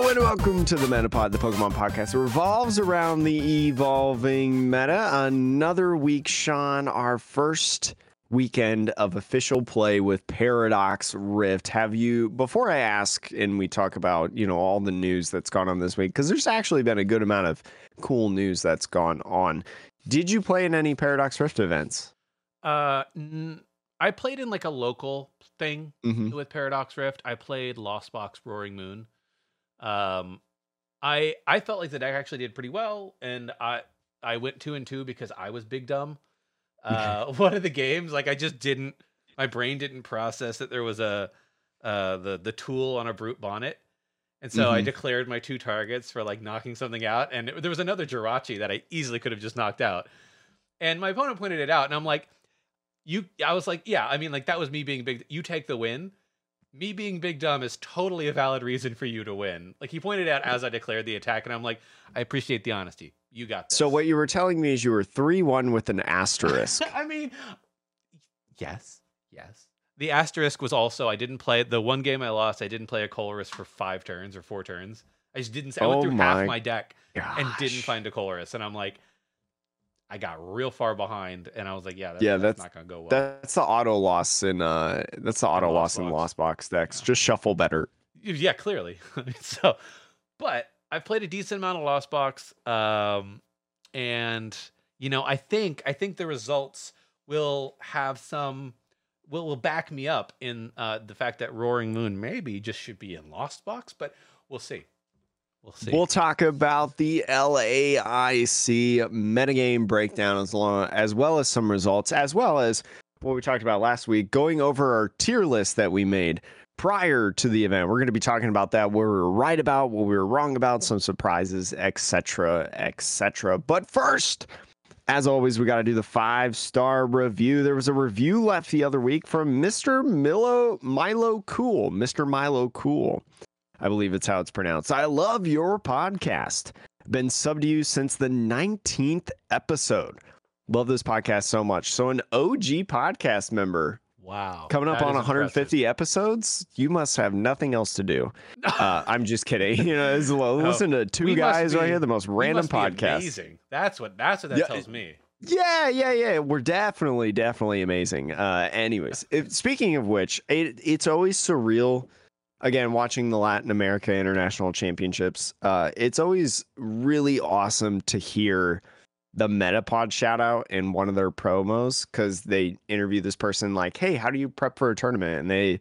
Hello and welcome to the Metapod, the Pokemon podcast. It revolves around the evolving meta. Another week, Sean, our first weekend of official play with Paradox Rift. Have you, before I ask and we talk about, you know, all the news that's gone on this week, because there's actually been a good amount of cool news that's gone on. Did you play in any Paradox Rift events? Uh, n- I played in like a local thing Mhm. with Paradox Rift. I played Lost Box Roaring Moon. Um, I I felt like the deck actually did pretty well, and I I went two and two because I was big dumb. Uh, one of the games, like I just didn't, my brain didn't process that there was a uh the the tool on a brute bonnet. And so I Mhm. declared my two targets for like knocking something out, and it- there was another Jirachi that I easily could have just knocked out. And my opponent pointed it out, and I'm like, "You," I was like, "Yeah, I mean, like that was me being big. You take the win. Me being big dumb is totally a valid reason for you to win." Like he pointed out as I declared the attack, and I'm like, "I appreciate the honesty. You got this." So, what you were telling me is you were 3 1 with an asterisk. I mean, yes, yes. The asterisk was also I didn't play the one game I lost. I didn't play a Colress for five turns or four turns. I just didn't. I went Oh through my half my deck and didn't find a Colress, and I'm like, I got real far behind, and I was like, yeah, that's, Yeah, that's, that's- not gonna go well. That's the auto loss in uh that's the auto Lost loss in lost box decks. Yeah. Just shuffle better. yeah, clearly. so, but I've played a decent amount of Lost Box, um, and you know, I think I think the results will have some will will back me up in uh, the fact that Roaring Moon maybe just should be in Lost Box, but we'll see. We'll see. We'll talk about the LAIC metagame breakdown as long as well as some results, as well as what we talked about last week, going over our tier list that we made prior to the event. We're going to be talking about that, what we were right about, what we were wrong about, some surprises, etc., etc. But first, as always, we got to do the five star review. There was a review left the other week from Mr. Milo Milo Cool. Mr. Milo Cool. I believe it's how it's pronounced. I love your podcast. Been sub to you since the 19th episode. Love this podcast so much. So, an OG podcast member wow, coming up on is 150 episodes. You must have nothing else to do. Uh, I'm just kidding. You know, No, listen to two guys right here, the most random podcast. Amazing. That's what. That's what that Yeah, tells me. Yeah, yeah, yeah. We're definitely, definitely amazing. Uh, anyways, if, speaking of which, it, it's always surreal. Again, watching the Latin America International Championships, uh, it's always really awesome to hear the Metapod shout out in one of their promos because they interview this person like, "Hey, how do you prep for a tournament?" And they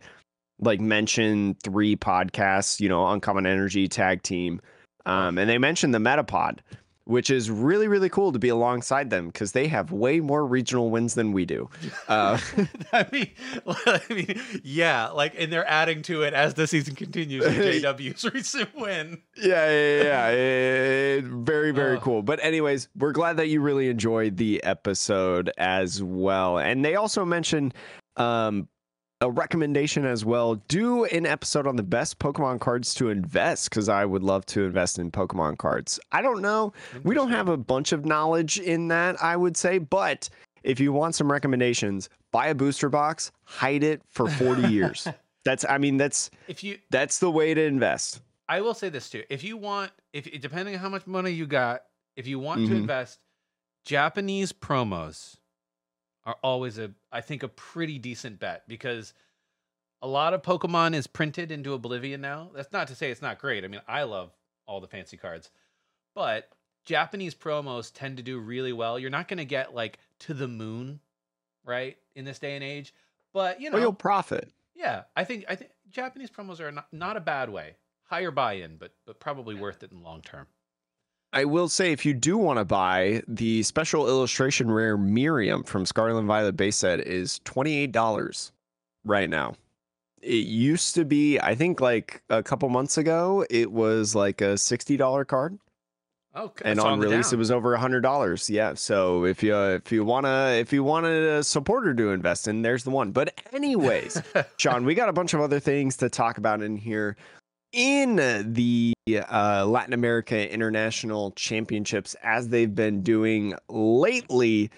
like mention three podcasts, you know, Uncommon Energy Tag Team, um, and they mention the Metapod which is really really cool to be alongside them because they have way more regional wins than we do. Uh, I mean, I mean, yeah, like, and they're adding to it as the season continues. with JW's recent win. yeah, yeah, yeah, yeah. very very Ugh. cool. But anyways, we're glad that you really enjoyed the episode as well. And they also mentioned um, a recommendation as well. Do an episode on the best Pokemon cards to invest because I would love to invest in Pokemon cards. I don't know. We don't have a bunch of knowledge in that, I would say, but if you want some recommendations, buy a booster box, hide it for 40 years. That's I mean that's If you, that's the way to invest. I will say this too. If you want, if depending on how much money you got, if you want to Mhm. invest, Japanese promos are always a, I think, a pretty decent bet because a lot of Pokemon is printed into oblivion now. That's not to say it's not great. I mean, I love all the fancy cards, but Japanese promos tend to do really well. You're not going to get like to the moon, right, in this day and age. But you know, you'll profit. yeah, I think I think Japanese promos are not, not a bad way. Higher buy-in, but but probably worth it in long term. I will say if you do want to buy the special illustration rare Miriam from Scarlet and Violet base set is $28 right now. It used to be, I think like a couple months ago, it was like a $60 card. Okay, and on release it was over a hundred dollars. Yeah. So if you if you wanna if you wanted a supporter to invest in, there's the one. But anyways, Sean, we got a bunch of other things to talk about in here. In the uh, Latin America International Championships, as they've been doing lately,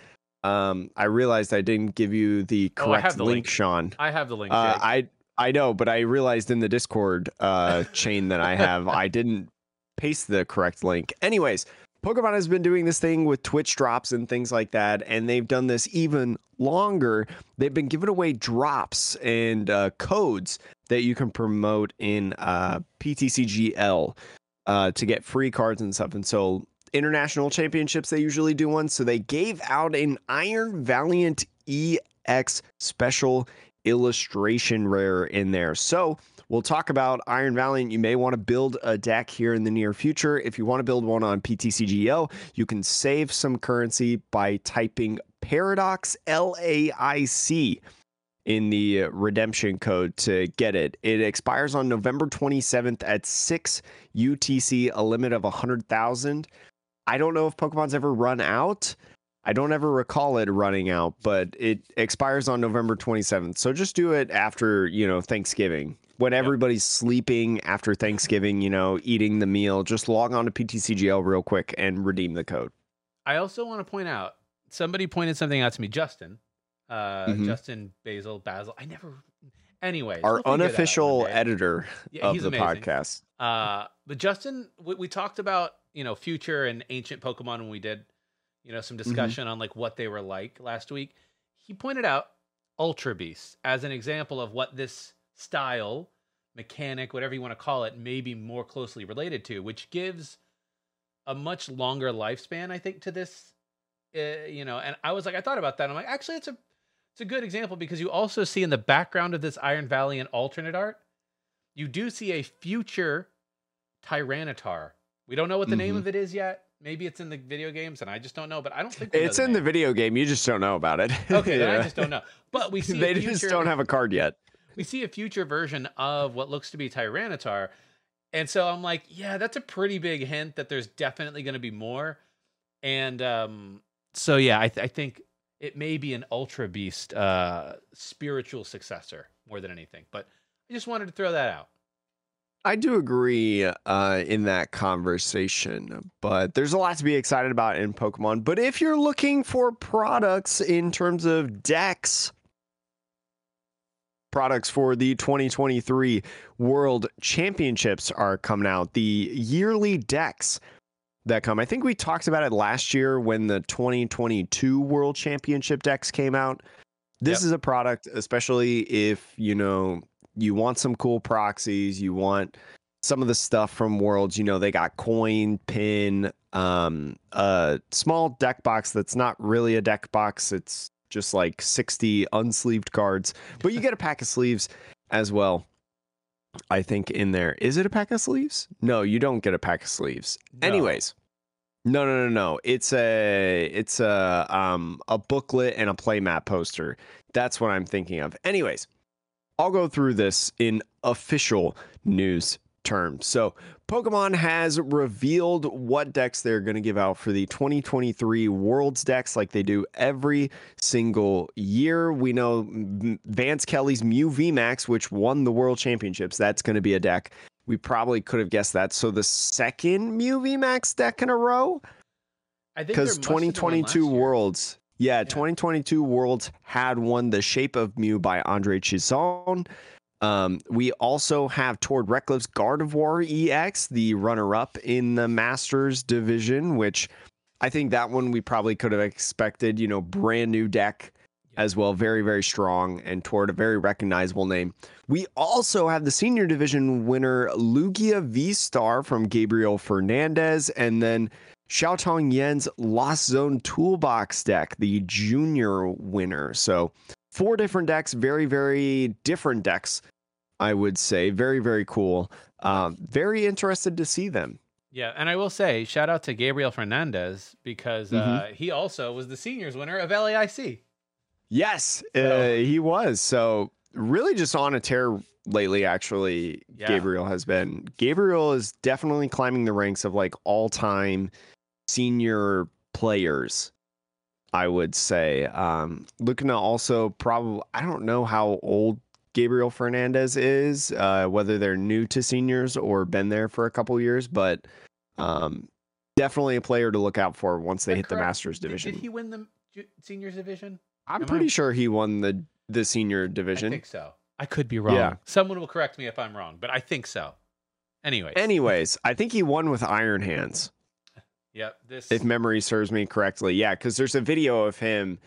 um, I realized I didn't give you the Oh, correct have the link, link. Sean. I have the link. Uh, I I know, but I realized in the Discord uh, chain that I have, I didn't paste the correct link. Anyways, Pokemon has been doing this thing with Twitch drops and things like that, and they've done this even longer. They've been giving away drops and uh, codes that you can promote in uh, PTCGL uh, to get free cards and stuff. And so, international championships, they usually do one. So, they gave out an Iron Valiant EX special illustration rare in there. So, We'll talk about Iron Valiant. You may want to build a deck here in the near future. If you want to build one on PTCGO, you can save some currency by typing Paradox LAIC in the redemption code to get it. It expires on November 27th at 6 UTC, a limit of 100,000. I don't know if Pokemon's ever run out. I don't ever recall it running out, but it expires on November 27th. So just do it after, you know, Thanksgiving. When everybody's sleeping after Thanksgiving, you know, eating the meal, just log on to PTCGL real quick and redeem the code. I also want to point out somebody pointed something out to me, Justin. Uh, Mhm. Justin Basil Basil. I never. Anyway, Our unofficial editor Yeah, of he's the amazing. podcast. Uh, but Justin, we, we talked about you know future and ancient Pokemon when we did you know some Mm-hmm. discussion on like what they were like last week. He pointed out Ultra Beast as an example of what this style, mechanic, whatever you want to call it, may be more closely related to, which gives a much longer lifespan, I think, to this. Uh, you know, and I was like, I thought about that. I'm like, actually, it's a it's a good example because you also see in the background of this Iron Valiant and alternate art, you do see a future Tyranitar. We don't know what the name Mhm. of it is yet. Maybe it's in the video games, and I just don't know. But I don't think It's in the video game. You just don't know about it. Okay, then I just don't know. But we see they a future, just don't have a card yet. We see a future version of what looks to be Tyranitar. And so I'm like, yeah, that's a pretty big hint that there's definitely going to be more. And um, so, yeah, I, th- I think it may be an Ultra Beast uh, spiritual successor more than anything. But I just wanted to throw that out. I do agree uh, in that conversation, but there's a lot to be excited about in Pokemon. But if you're looking for products in terms of decks, products for the 2023 World Championships are coming out. The yearly decks that come. I think we talked about it last year when the 2022 World Championship decks came out. This Yep. is a product, especially if you know you want some cool proxies, you want some of the stuff from Worlds. You know, they got coin, pin, um, a small deck box that's not really a deck box. It's just like 60 unsleeved cards, but you get a pack of sleeves as well. I think in there. Is it a pack of sleeves? No, you don't get a pack of sleeves. No. Anyways. No, no, no, no. It's a it's a um a booklet and a playmat poster. That's what I'm thinking of. Anyways, I'll go through this in official news terms. So, Pokemon has revealed what decks they're going to give out for the 2023 Worlds decks like they do every single year. We know Vance Kelly's Mew VMAX, which won the World Championships, that's going to be a deck. We probably could have guessed that. So, the second Mew VMAX deck in a row? I think because must have been one 2022. Worlds, yeah, 2022 Worlds had won the Shape of Mew by Andre Chizon. Um, we also have Tord Reklev's Gardevoir EX, the runner-up in the Masters division, which I think that one we probably could have expected. You know, brand new deck as well, very very strong, and Tord a very recognizable name. We also have the senior division winner Lugia V Star from Gabriel Fernandez, and then Xiaotong Yen's Lost Zone Toolbox deck, the junior winner. So, four different decks, very, very different decks, I would say. Very, very cool. Um, very interested to see them. Yeah, and I will say, shout out to Gabriel Fernandez because uh, he also was the seniors winner of LAIC. Yes, uh, he was. So, really just on a tear lately, actually, Yeah. Gabriel has been. Gabriel is definitely climbing the ranks of like all time senior players. I would say. Um, looking to also probably, I don't know how old Gabriel Fernandez is, uh, whether they're new to seniors or been there for a couple years, but um, definitely a player to look out for once they Is that hit the? Masters division. Did, he win the seniors division? I'm am I- pretty sure he won the the senior division. I think so. I could be wrong. Yeah. Someone will correct me if I'm wrong, but I think so. Anyways. Anyways, I think he won with Iron Hands, Yep. This if memory serves me correctly. Yeah, because there's a video of him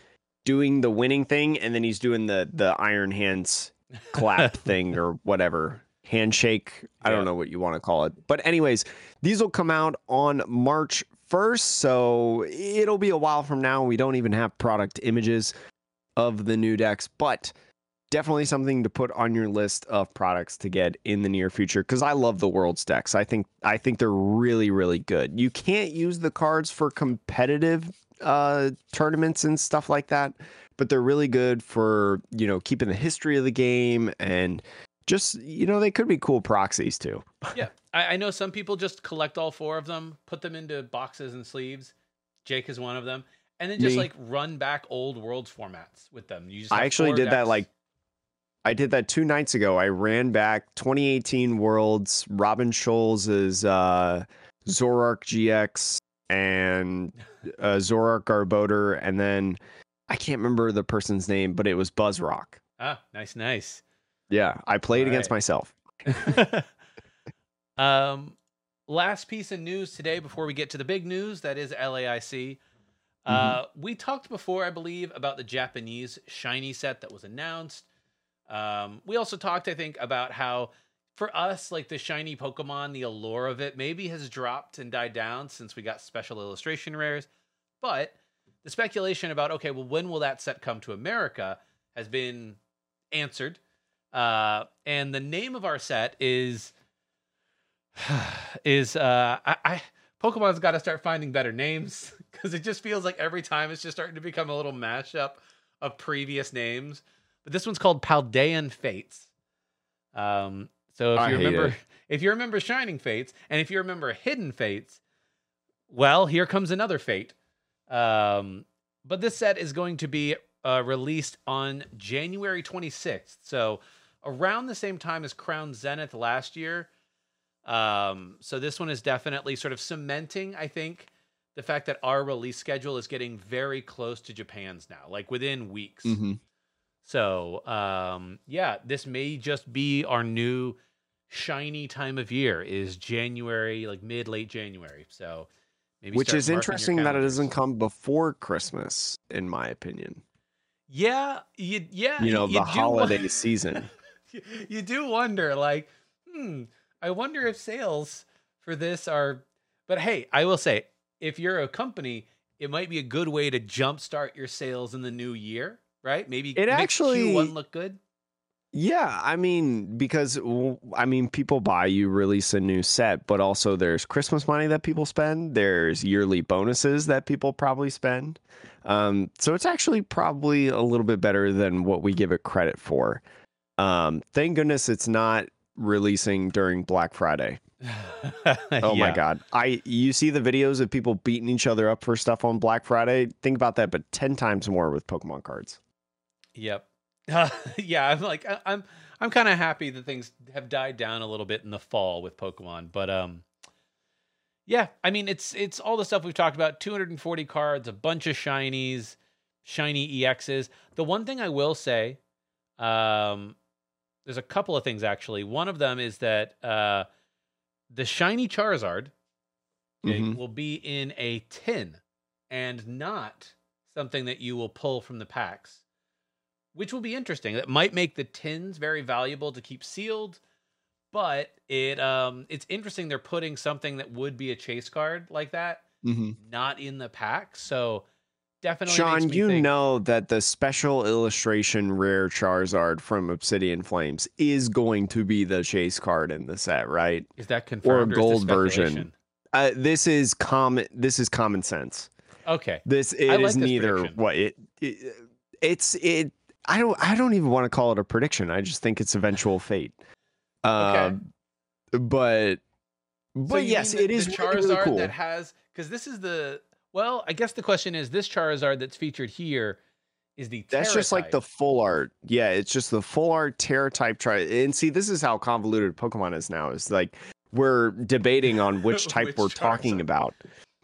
doing the winning thing, and then he's doing the the Iron Hands clap thing or whatever handshake. I Yeah. don't know what you want to call it. But anyways, these will come out on March 1st, so it'll be a while from now. We don't even have product images of the new decks, but definitely something to put on your list of products to get in the near future cuz I love the world's decks. I think I think they're really really good. You can't use the cards for competitive uh tournaments and stuff like that, but they're really good for, you know, keeping the history of the game and just, you know, they could be cool proxies too. yeah. I, I know some people just collect all four of them, put them into boxes and sleeves. Jake is one of them. And then just Me. like run back old worlds formats with them. You just I actually did that like I did that two nights ago. I ran back 2018 Worlds, Robin Schulz' uh, Zoroark GX and uh, Zoroark Garbodor, and then I can't remember the person's name, but it was Buzzrock. Ah, nice, nice. Yeah, I played against myself. um, last piece of news today before we get to the big news that is LAIC. Uh, we talked before, I believe, about the Japanese shiny set that was announced. Um, we also talked, I think, about how for us, like the shiny Pokemon, the allure of it maybe has dropped and died down since we got special illustration rares. But the speculation about, okay, well, when will that set come to America has been answered. Uh, and the name of our set is is uh I, I Pokemon's got to start finding better names because it just feels like every time it's just starting to become a little mashup of previous names. But this one's called Paldean Fates. Um, so if I you remember, it. if you remember Shining Fates, and if you remember Hidden Fates, well, here comes another fate. Um, but this set is going to be uh, released on January 26th. So around the same time as Crown Zenith last year. Um, so this one is definitely sort of cementing, I think, the fact that our release schedule is getting very close to Japan's now, like within weeks. Mhm. So, um, yeah, this may just be our new shiny time of year is January, like mid late January. So, maybe Which is interesting that it doesn't come before Christmas, in my opinion. Yeah, you, yeah, You know, you the do holiday won- season. you- you do wonder, like, hmm, I wonder if sales for this are. But hey, I will say, if you're a company, it might be a good way to jumpstart your sales in the new year, right? Maybe It actually- Q1 look good. Yeah, I mean, because I mean, people buy you release a new set, but also there's Christmas money that people spend. There's yearly bonuses that people probably spend. Um, so it's actually probably a little bit better than what we give it credit for. Um, thank goodness it's not releasing during Black Friday. Oh my god, I you see the videos of people beating each other up for stuff on Black Friday. Think about that, but ten times more with Pokemon cards. Yep. yeah, I'm like I- I'm I'm kind of happy that things have died down a little bit in the fall with Pokemon, but um yeah, I mean it's it's all the stuff we've talked about, 240 cards, a bunch of shinies, shiny EXs. The one thing I will say um there's a couple of things actually. One of them is that uh the shiny Charizard okay, Mhm. will be in a tin and not something that you will pull from the packs which will be interesting. That might make the tins very valuable to keep sealed, but it um it's interesting they're putting something that would be a chase card like that Mm-hmm. not in the pack. So definitely Sean, you think- know that the special illustration rare Charizard from Obsidian Flames is going to be the chase card in the set, right? is that confirmed or this gold version. Uh, this is common. This is common sense. Okay. This it I is this neither prediction. what it, it. It's it. I don't. I don't even want to call it a prediction. I just think it's eventual fate. Okay. Um, but but So yes, mean it the- is the really, Charizard really cool. that has because this is the well, I guess the question is this Charizard that's featured here is the That's just like the full art. Yeah, it's just the full art Tera type try. And see, this is how convoluted Pokemon is now. Is like we're debating on which type Which we're talking about.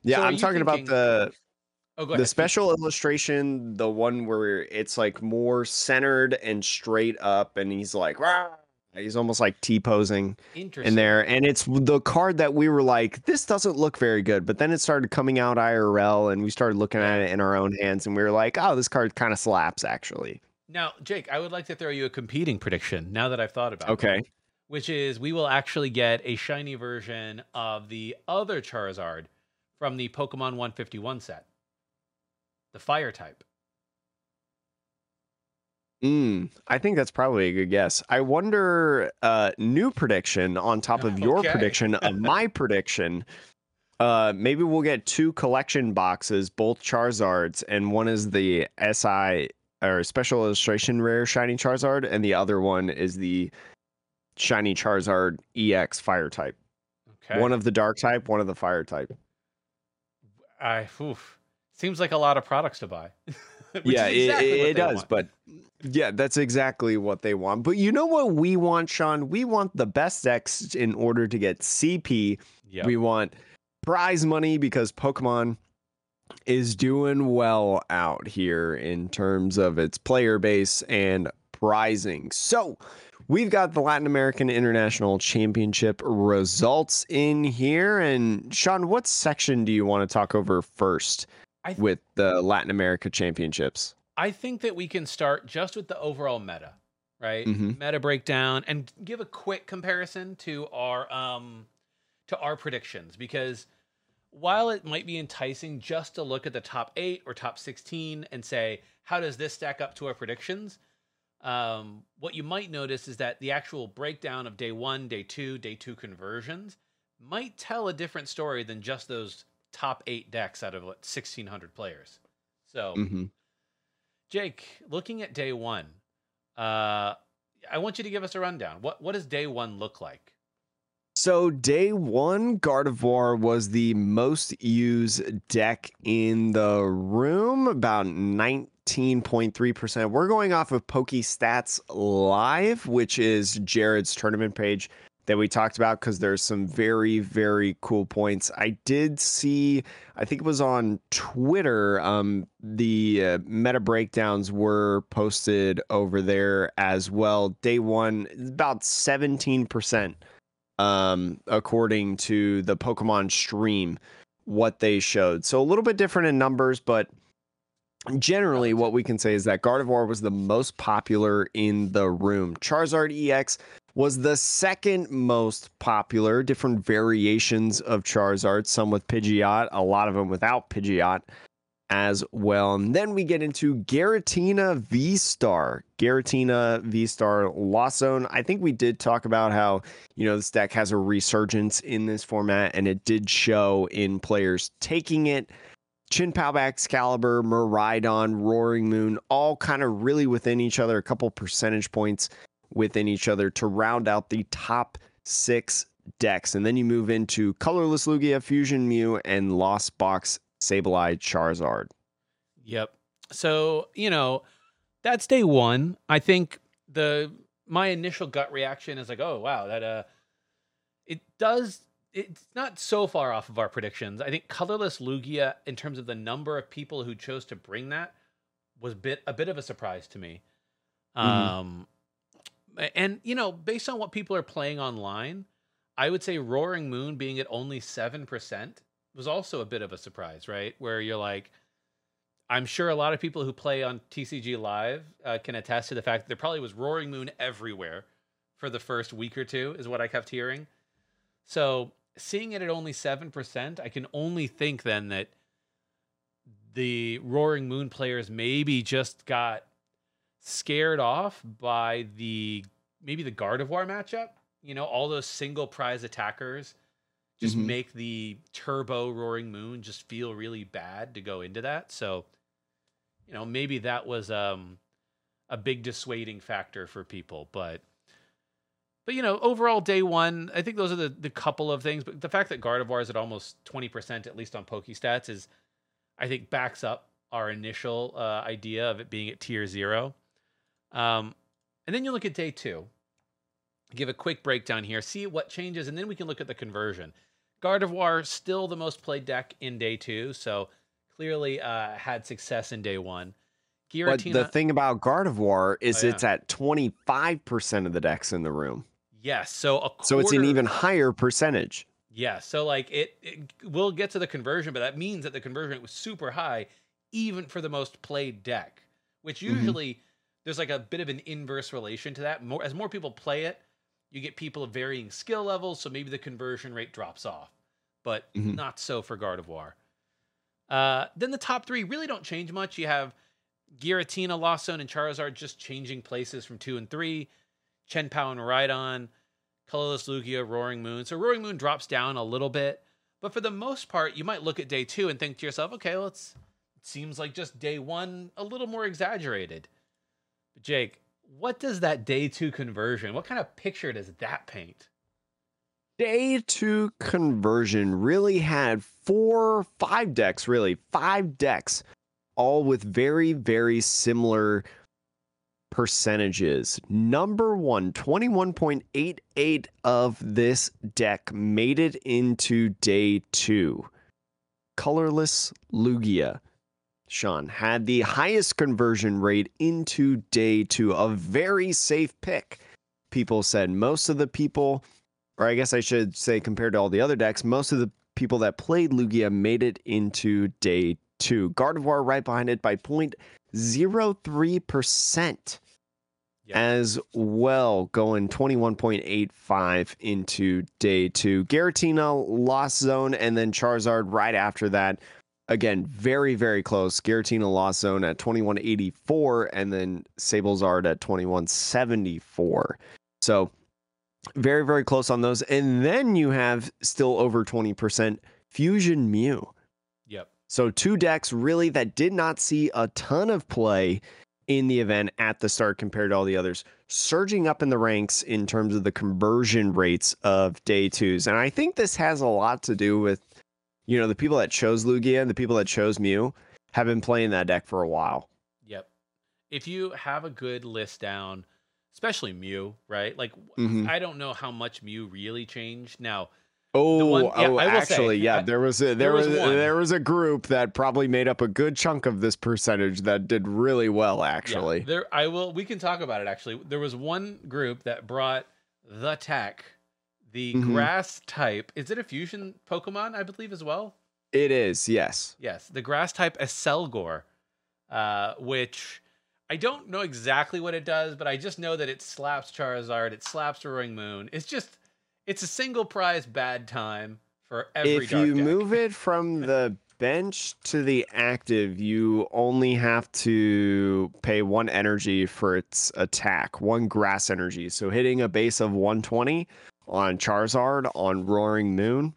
Yeah, So I'm talking about the Oh, the special illustration, the one where it's like more centered and straight up, and he's like, "Rah!" he's almost like T posing in there, and it's the card that we were like, this doesn't look very good, but then it started coming out IRL, and we started looking at it in our own hands, and we were like, oh, this card kind of slaps actually. Now, Jake, I would like to throw you a competing prediction now that I've thought about it. Okay, Which is we will actually get a shiny version of the other Charizard from the Pokemon 151 set. The fire type. Mm, I think that's probably a good guess. I wonder, uh, new prediction on top of your Okay. prediction of my prediction. Uh, maybe we'll get two collection boxes, both Charizards, and one is the SI or Special Illustration Rare Shiny Charizard, and the other one is the Shiny Charizard EX Fire type. Okay. One of the Dark type, one of the Fire type. I oof. Seems like a lot of products to buy. Which yeah, is it- exactly it, what it they does. want. But yeah, that's exactly what they want. But you know what we want, Sean? We want the best decks in order to get CP. Yep. We want prize money because Pokemon is doing well out here in terms of its player base and prizing. So we've got the Latin American International Championship results in here. And Sean, what section do you want to talk over first I th- with the Latin America Championships? I think that we can start just with the overall meta, right? Mhm. Meta breakdown and give a quick comparison to our um to our predictions because while it might be enticing just to look at the top 8 or top 16 and say how does this stack up to our predictions? Um, what you might notice is that the actual breakdown of day 1, day 2, day 2 conversions might tell a different story than just those top 8 decks out of what 1600 players. So, hmm Jake, looking at day one, uh, I want you to give us a rundown. What what does day one look like? So day one, Gardevoir was the most used deck in the room, about 19.3%. We're going off of PokeStats Live, which is Jared's tournament page that we talked about because there's some very, very cool points. I did see, I think it was on Twitter, um, the uh, meta breakdowns were posted over there as well. Day one, about 17% um, according to the Pokemon stream, what they showed. So a little bit different in numbers, but generally what we can say is that Gardevoir was the most popular in the room. Charizard EX was the second most popular, different variations of Charizard, some with Pidgeot, a lot of them without Pidgeot as well. And then we get into Giratina V Star. Giratina V Star Lost. I think we did talk about how, you know, this deck has a resurgence in this format, and it did show in players taking it. Chien-Pao Baxcalibur, Miraidon, Roaring Moon, all kind of really within each other, a couple percentage points within each other to round out the top six decks. And then you move into Colorless Lugia, Fusion Mew, and Lost Box Sableye Charizard. Yep. So you know, that's day one. I think the my initial gut reaction is like, oh wow, that uh, it does. It's not so far off of our predictions. I think colorless Lugia, in terms of the number of people who chose to bring that, was bit a bit of a surprise to me. Mhm. Um, and you know, based on what people are playing online, I would say Roaring Moon being at only seven percent was also a bit of a surprise, right? Where you're like, I'm sure a lot of people who play on TCG Live uh, can attest to the fact that there probably was Roaring Moon everywhere for the first week or two, is what I kept hearing. So seeing it at only 7%, I can only think then that the Roaring Moon players maybe just got scared off by the maybe the Gardevoir matchup. You know, all those single prize attackers just Mhm. make the turbo Roaring Moon just feel really bad to go into that. So, you know, maybe that was um a big dissuading factor for people, but but you know, overall day one, I think those are the the couple of things. But the fact that Gardevoir is at almost twenty percent, at least on PokeStats, is I think backs up our initial uh, idea of it being at tier zero. Um, and then you look at day two, give a quick breakdown here, see what changes, and then we can look at the conversion. Gardevoir still the most played deck in day two, so clearly uh, had success in day one. But the thing about Gardevoir is Oh, yeah. it's at 25% of the decks in the room. yes. So a So it's an even higher percentage. Yeah, so like it, it we'll get to the conversion, but that means that the conversion was super high, even for the most played deck. Which Mhm. usually there's like a bit of an inverse relation to that. More as more people play it, you get people of varying skill levels, so maybe the conversion rate drops off. But Mhm. not so for Gardevoir. Uh, then the top three really don't change much. You have Giratina, Lost Zone, and Charizard just changing places from two and three. Chien-Pao and Rhydon, Colorless Lugia, Roaring Moon. So Roaring Moon drops down a little bit, but for the most part, you might look at day two and think to yourself, okay, well, it seems like just day one a little more exaggerated. Jake, what does that day two conversion? What kind of picture does that paint? Day two conversion really had four, five decks, really, five decks, all with very, very similar percentages. Number one, 21.88 of this deck made it into day two. Colorless Lugia. Sean had the highest conversion rate into day two, a very safe pick. People said most of the people or I guess I should say compared to all the other decks, most of the people that played Lugia made it into day two. Gardevoir right behind it by 0.03% Yeah. as well, going 21.85 into day two. Giratina, Lost Zone, and then Charizard right after that. Again, very, very close. Giratina Lost Zone at 2184, and then Sablezard at 2174. So very, very close on those. And then you have still over 20% Fusion Mew. Yep. So two decks really that did not see a ton of play in the event at the start compared to all the others, surging up in the ranks in terms of the conversion rates of day twos. And I think this has a lot to do with, you know, the people that chose Lugia and the people that chose Mew have been playing that deck for a while. Yep. If you have a good list down, especially Mew, right? Like Mhm. I don't know how much Mew really changed. Now, Oh, one- yeah, oh, will say, actually, yeah, I- there was a there, there was was, there was a group that probably made up a good chunk of this percentage that did really well. yeah, Actually, there I will we can talk about it actually. There was one group that brought the tech, the Mhm. grass type. Is it a fusion Pokemon, I believe as well? it is. Yes, Yes, the grass type Accelgor, uh, which I don't know exactly what it does, but I just know that it slaps Charizard, it slaps Roaring Moon. It's just, it's a single prize bad time for every if you deck. move it from the bench to the active, you only have to pay one energy for its attack, one grass energy. So hitting a base of 120 on Charizard, on Roaring Moon,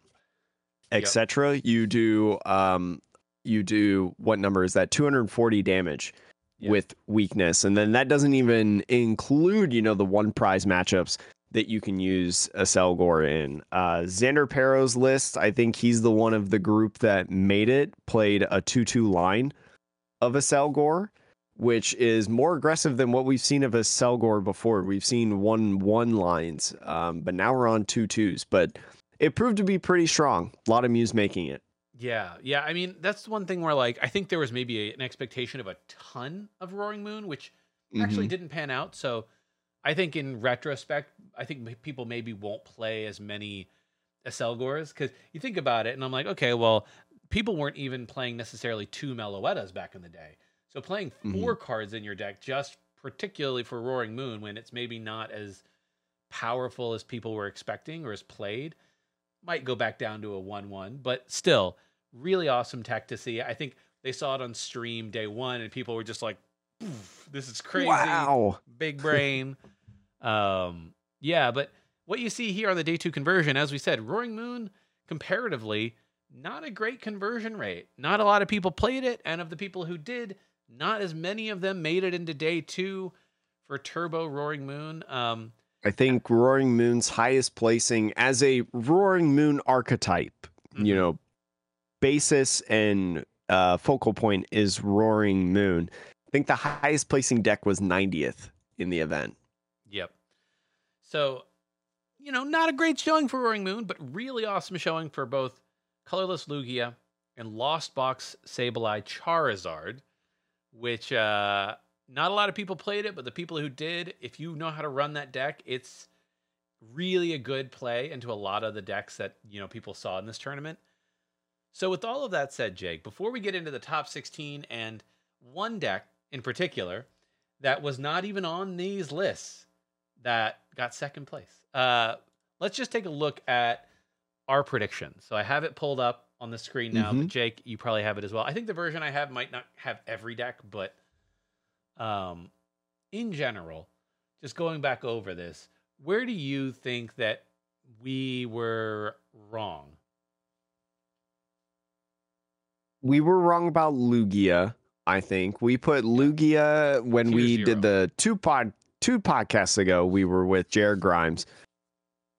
Yep. etc. You do um you do what number is that? 240 damage Yep. with weakness. And then that doesn't even include, you know, the one prize matchups that you can use Accelgor in. Uh, Xander Pero's list, I think he's the one of the group that made it, played a 2 2 line of Accelgor, which is more aggressive than what we've seen of Accelgor before. We've seen 1 1 lines, um, but now we're on two twos. But it proved to be pretty strong. A lot of Mews making it. Yeah, yeah. I mean, that's one thing where like I think there was maybe a, an expectation of a ton of Roaring Moon, which actually Mhm. didn't pan out. So I think in retrospect, I think people maybe won't play as many Accelgors because you think about it, and I'm like, okay, well, people weren't even playing necessarily two Meloettas back in the day. So playing Mm-hmm. 4 cards in your deck, just particularly for Roaring Moon, when it's maybe not as powerful as people were expecting or as played, might go back down to a 1 1. But still, really awesome tech to see. I think they saw it on stream day one, and people were just like, this is crazy Wow. big brain. um, yeah, but what you see here on the day two conversion, as we said, Roaring Moon, comparatively, not a great conversion rate. Not a lot of people played it, and of the people who did, not as many of them made it into day two for Turbo Roaring Moon. Um, I think Roaring Moon's highest placing as a Roaring Moon archetype, you Mhm. know, basis and uh, focal point is Roaring Moon. I think the highest placing deck was 90th in the event. Yep. So, you know, not a great showing for Roaring Moon, but really awesome showing for both Colorless Lugia and Lost Box Sableye Charizard, which uh, not a lot of people played it, but the people who did, if you know how to run that deck, it's really a good play into a lot of the decks that you know people saw in this tournament. So with all of that said, Jake, before we get into the top 16 and one deck in particular that was not even on these lists that got second place. Uh, let's just take a look at our predictions. So I have it pulled up on the screen now. Mhm. But Jake, you probably have it as well. I think the version I have might not have every deck, but um, in general, just going back over this, where do you think that we were wrong? we were wrong about Lugia. I think we put Lugia when Tier we zero. did the two pod two podcasts ago. We were with Jared Grimes.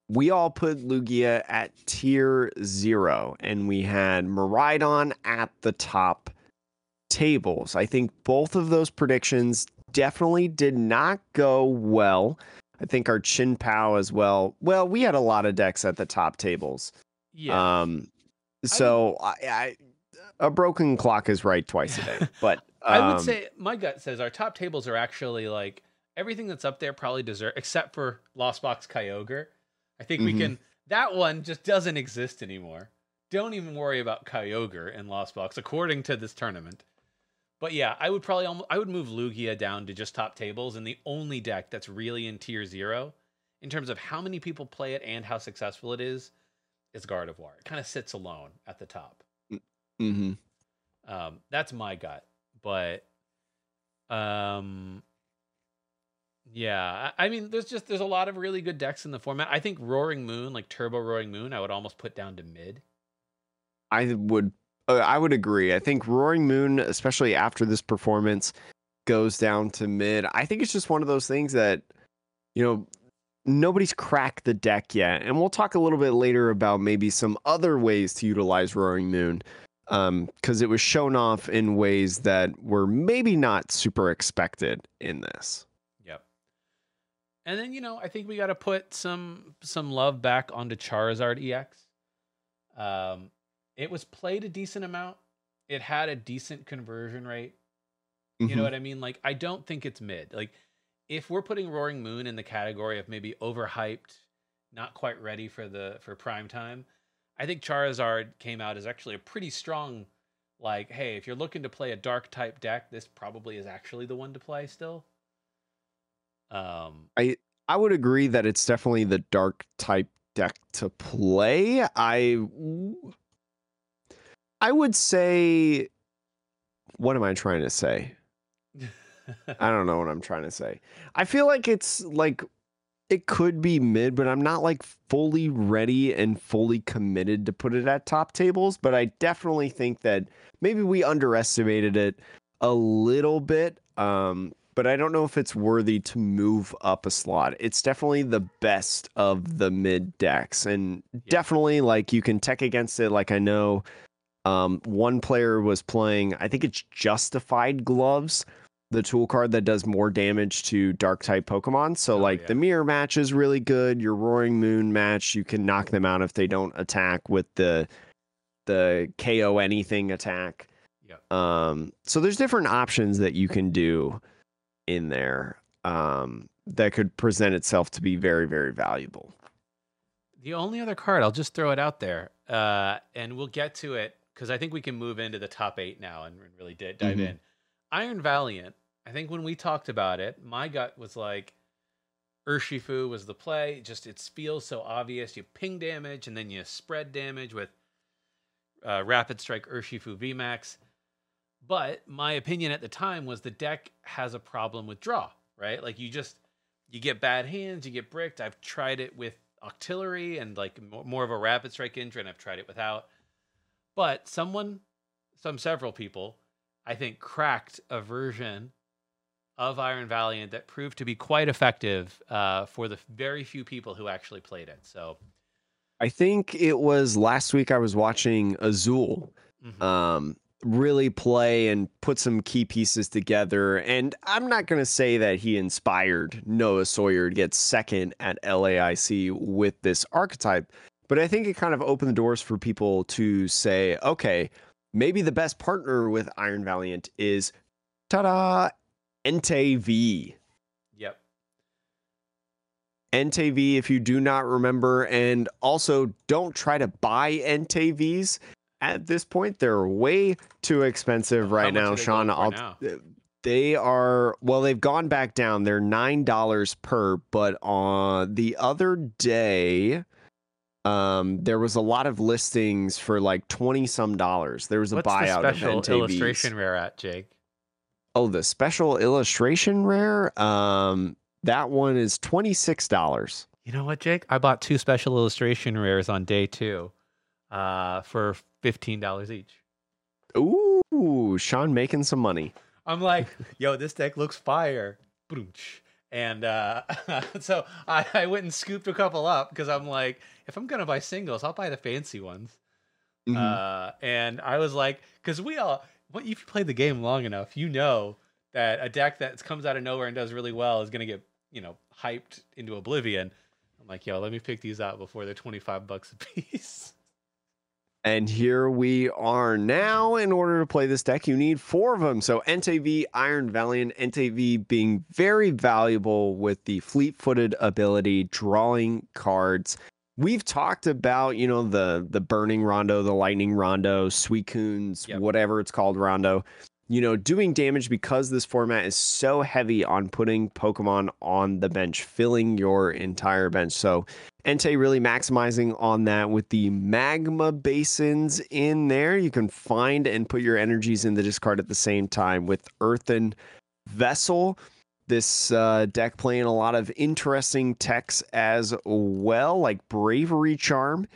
We all put Lugia at tier zero, and we had Miraidon at the top tables. I think both of those predictions definitely did not go well. I think our Chien-Pao as well. Well, we had a lot of decks at the top tables. Yeah. Um, so I, I, a broken clock is right twice a day. But I would um, say my gut says our top tables are actually like everything that's up there probably deserve except for Lost Box Kyogre. I think we Mhm. can that one just doesn't exist anymore. Don't even worry about Kyogre and Lost Box according to this tournament. But yeah, I would probably almost, I would move Lugia down to just top tables and the only deck that's really in tier 0 in terms of how many people play it and how successful it is is Gardevoir. It kind of sits alone at the top. mhm. Um, that's my gut, but um, yeah, I, mean, there's just there's a lot of really good decks in the format. I think Roaring Moon, like Turbo Roaring Moon, I would almost put down to mid. I would, uh, I would agree. I think Roaring Moon, especially after this performance, goes down to mid. I think it's just one of those things that, you know, nobody's cracked the deck yet, and we'll talk a little bit later about maybe some other ways to utilize Roaring Moon. Um, because it was shown off in ways that were maybe not super expected in this. And then you know, I think we got to put some some love back onto Charizard EX. Um, it was played a decent amount. It had a decent conversion rate. You know Mhm. what I mean? Like, I don't think it's mid. Like, if we're putting Roaring Moon in the category of maybe overhyped, not quite ready for the for prime time, I think Charizard came out as actually a pretty strong. Like, hey, if you're looking to play a dark type deck, this probably is actually the one to play still. Um, I I would agree that it's definitely the dark type deck to play. I I would say what am I trying to say? I don't know what I'm trying to say. I feel like it's like it could be mid, but I'm not like fully ready and fully committed to put it at top tables, but I definitely think that maybe we underestimated it a little bit. Um but I don't know if it's worthy to move up a slot. It's definitely the best of the mid decks, and definitely like you can tech against it. Like I know, um, one player was playing. I think it's Justified Gloves, the tool card that does more damage to Dark type Pokemon. So Oh, like yeah. the Mirror match is really good. Your Roaring Moon match, you can knock them out if they don't attack with the the KO anything attack. Yep. Um, so there's different options that you can do in there um, that could present itself to be very, very valuable. The only other card, I'll just throw it out there, uh, and we'll get to it because I think we can move into the top eight now and really di- dive Mhm. in. Iron Valiant. I think when we talked about it, my gut was like Urshifu was the play. Just it feels so obvious. You ping damage and then you spread damage with uh, Rapid Strike Urshifu VMAX. But my opinion at the time was the deck has a problem with draw, right? Like you just you get bad hands, you get bricked. I've tried it with Octillery and like more of a Rapid Strike injury, and I've tried it without. But someone, some several people, I think cracked a version of Iron Valiant that proved to be quite effective uh, for the very few people who actually played it. So, I think it was last week I was watching Azul mhm. um, really play and put some key pieces together. And I'm not going to say that he inspired Noah Sawyer to get second at LAIC with this archetype, but I think it kind of opened the doors for people to say, okay, maybe the best partner with Iron Valiant is ta-da Entei V. Yep. Entei V, if you do not remember, and also don't try to buy Entei Vs at this point. They're way too expensive right now, Sean. I'll, now? they are well, they've gone back down. They're nine dollars per, but on the other day, um, there was a lot of listings for like twenty some dollars. There was a What's the buyout special of illustration rare at, Jake? Oh, the special illustration rare. Um, that one is twenty six dollars. You know what, Jake? I bought two special illustration rares on day two uh, for $15 each. Ooh, Sean making some money. I'm like, yo, this deck looks fire. And uh, so I, I went and scooped a couple up because I'm like, if I'm going to buy singles, I'll buy the fancy ones. Mhm. Uh, and I was like, because we all, well, if you play the game long enough, you know that a deck that comes out of nowhere and does really well is going to get, you know, hyped into oblivion. I'm like, yo, let me pick these out before they're 25 bucks a piece. And here we are now. In order to play this deck, you need four of them. So Entei V, Iron Valiant, Entei V being very valuable with the fleet footed ability, drawing cards. We've talked about, you know, the the burning rondo, the lightning rondo, Suicune's, Yep. whatever it's called, rondo. You know, doing damage because this format is so heavy on putting Pokemon on the bench, filling your entire bench. So Entei really maximizing on that with the magma basins in there. You can find and put your energies in the discard at the same time with Earthen Vessel. This uh, deck playing a lot of interesting techs as well, like Bravery Charm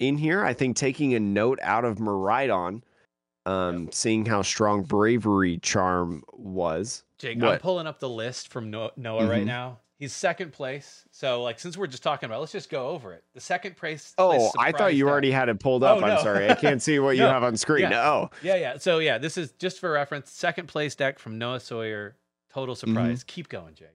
in here. I think taking a note out of Miraidon, um, seeing how strong Bravery Charm was. Jake, I'm pulling up the list from No- Noah right Mhm. now. He's second place. So, like, since we're just talking about, it, let's just go over it. The second place. Oh, I thought you already had it pulled Oh, up. I'm sorry. I can't see what you have on screen. Yeah. Oh. Yeah, yeah. So, yeah, this is just for reference. Second place deck from Noah Sawyer. Total Mm-hmm. surprise. Keep going, Jake.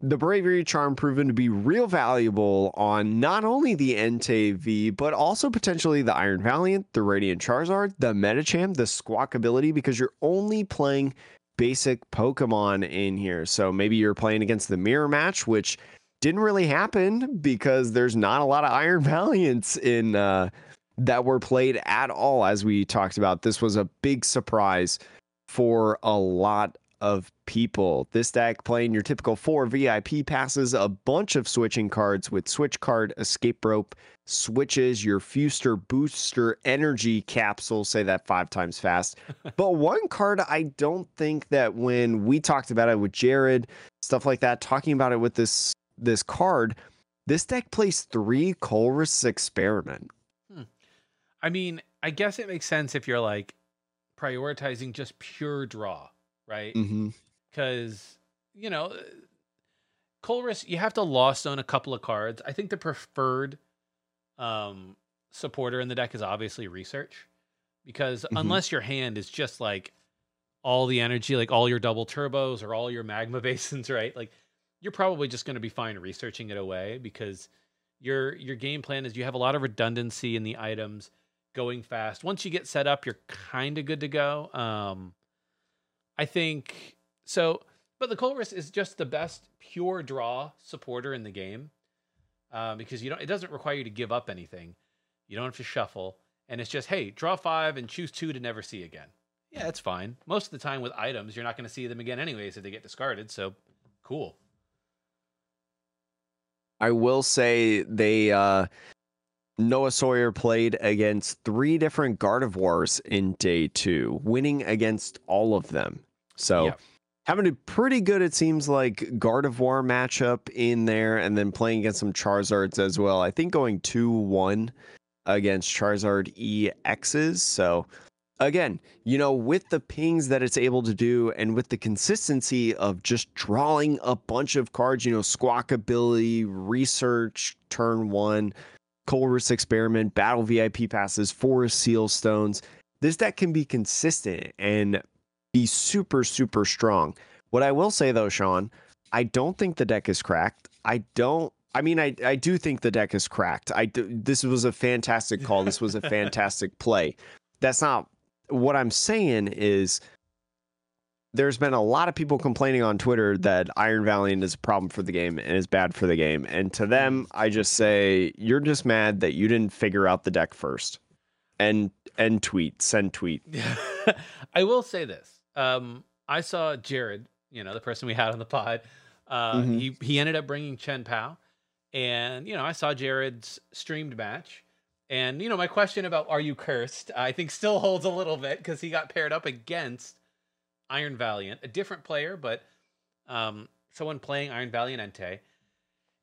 The bravery charm proven to be real valuable on not only the Entei V, but also potentially the Iron Valiant, the Radiant Charizard, the Medicham, the Squawkabilly, because you're only playing basic Pokemon in here. So maybe you're playing against the mirror match, which didn't really happen because there's not a lot of Iron Valiants in uh, that were played at all, as we talked about. This was a big surprise for a lot of people. This deck playing your typical four VIP passes, a bunch of switching cards with switch card, escape rope, switches, your Future booster energy capsule, say that five times fast. but one card I don't think that when we talked about it with Jared, stuff like that, talking about it with this this card, this deck plays three Colress experiment. Hmm. I mean, I guess it makes sense if you're like prioritizing just pure draw, right? Mm-hmm. because you know Colress, you have to lost on a couple of cards. I think the preferred um, supporter in the deck is obviously research because Mhm. unless your hand is just like all the energy, like all your double turbos or all your magma basins, right? Like you're probably just going to be fine researching it away because your your game plan is you have a lot of redundancy in the items going fast. Once you get set up, you're kind of good to go. Um, I think so. But the Colress is just the best pure draw supporter in the game uh, because you don't. It doesn't require you to give up anything. You don't have to shuffle, and it's just hey, draw five and choose two to never see again. Yeah, that's fine. Most of the time with items, you're not going to see them again anyways if they get discarded. So cool. I will say they uh Noah Sawyer played against three different Gardevoirs in day two, winning against all of them. So Yeah. having a pretty good, it seems like Gardevoir matchup in there, and then playing against some Charizards as well. I think going two one against Charizard EXs. So again, you know, with the pings that it's able to do and with the consistency of just drawing a bunch of cards, you know, Squawkabilly, research, turn one, Colress experiment, battle VIP passes, forest seal stones. This deck can be consistent and be super, super strong. What I will say though, Sean, I don't think the deck is cracked. I don't. I mean, I, I do think the deck is cracked. I do, this was a fantastic call. This was a fantastic play. that's not what I'm saying is there's been a lot of people complaining on Twitter that Iron Valiant is a problem for the game and is bad for the game. And to them, I just say you're just mad that you didn't figure out the deck first. And and tweet, send tweet. I will say this. Um, I saw Jared, you know, the person we had on the pod. Uh, mm-hmm. He he ended up bringing Chien-Pao, and you know, I saw Jared's streamed match, and you know, my question about are you cursed, I think still holds a little bit because he got paired up against Iron Valiant, a different player, but um, someone playing Iron Valiant Entei.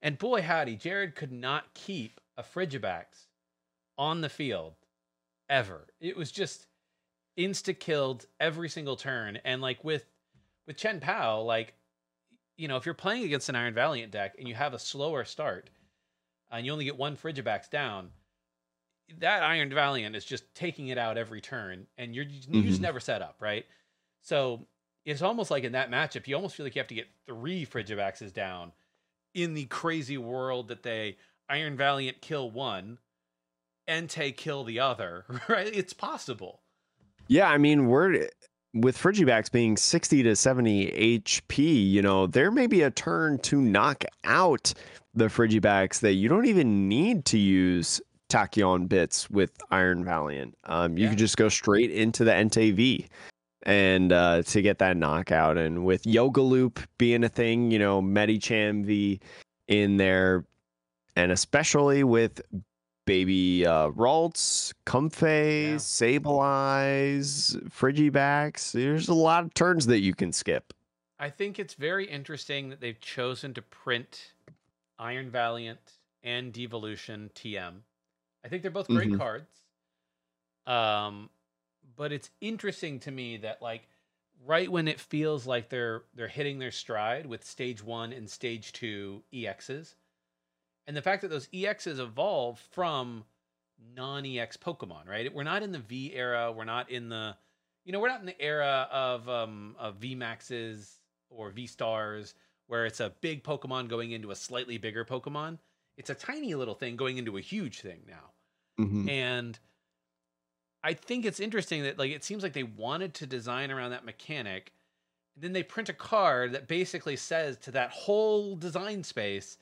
And boy, howdy, Jared could not keep a Frigibax on the field ever. It was just insta killed every single turn. And like with with Chien-Pao, like you know, if you're playing against an Iron Valiant deck and you have a slower start and you only get one Frigibax down, that Iron Valiant is just taking it out every turn, and you're you mm-hmm. just never set up right. So it's almost like in that matchup, you almost feel like you have to get three Frigibaxes down in the crazy world that they Iron Valiant kill one, Entei kill the other, right? It's possible. Yeah, I mean, we're with Frigibax being 60 to 70 HP, you know, there may be a turn to knock out the Frigibax that you don't even need to use Tachyon bits with Iron Valiant. Um, you yeah. could just go straight into the Entei V and uh, to get that knockout. And with Yoga Loop being a thing, you know, Medicham V in there, and especially with Baby uh, Ralts, Comfey, yeah. Sableye, Frigibax, there's a lot of turns that you can skip. I think it's very interesting that they've chosen to print Iron Valiant and Devolution TM. I think they're both great mm-hmm. cards. Um, but it's interesting to me that like right when it feels like they're they're hitting their stride with stage one and stage two EXs, and the fact that those EXs evolve from non-EX Pokemon, right? We're not in the V era. We're not in the, you know, we're not in the era of um of V Maxes or V Stars where it's a big Pokemon going into a slightly bigger Pokemon. It's a tiny little thing going into a huge thing now, mm-hmm. and I think it's interesting that like it seems like they wanted to design around that mechanic. And then they print a card that basically says to that whole design space,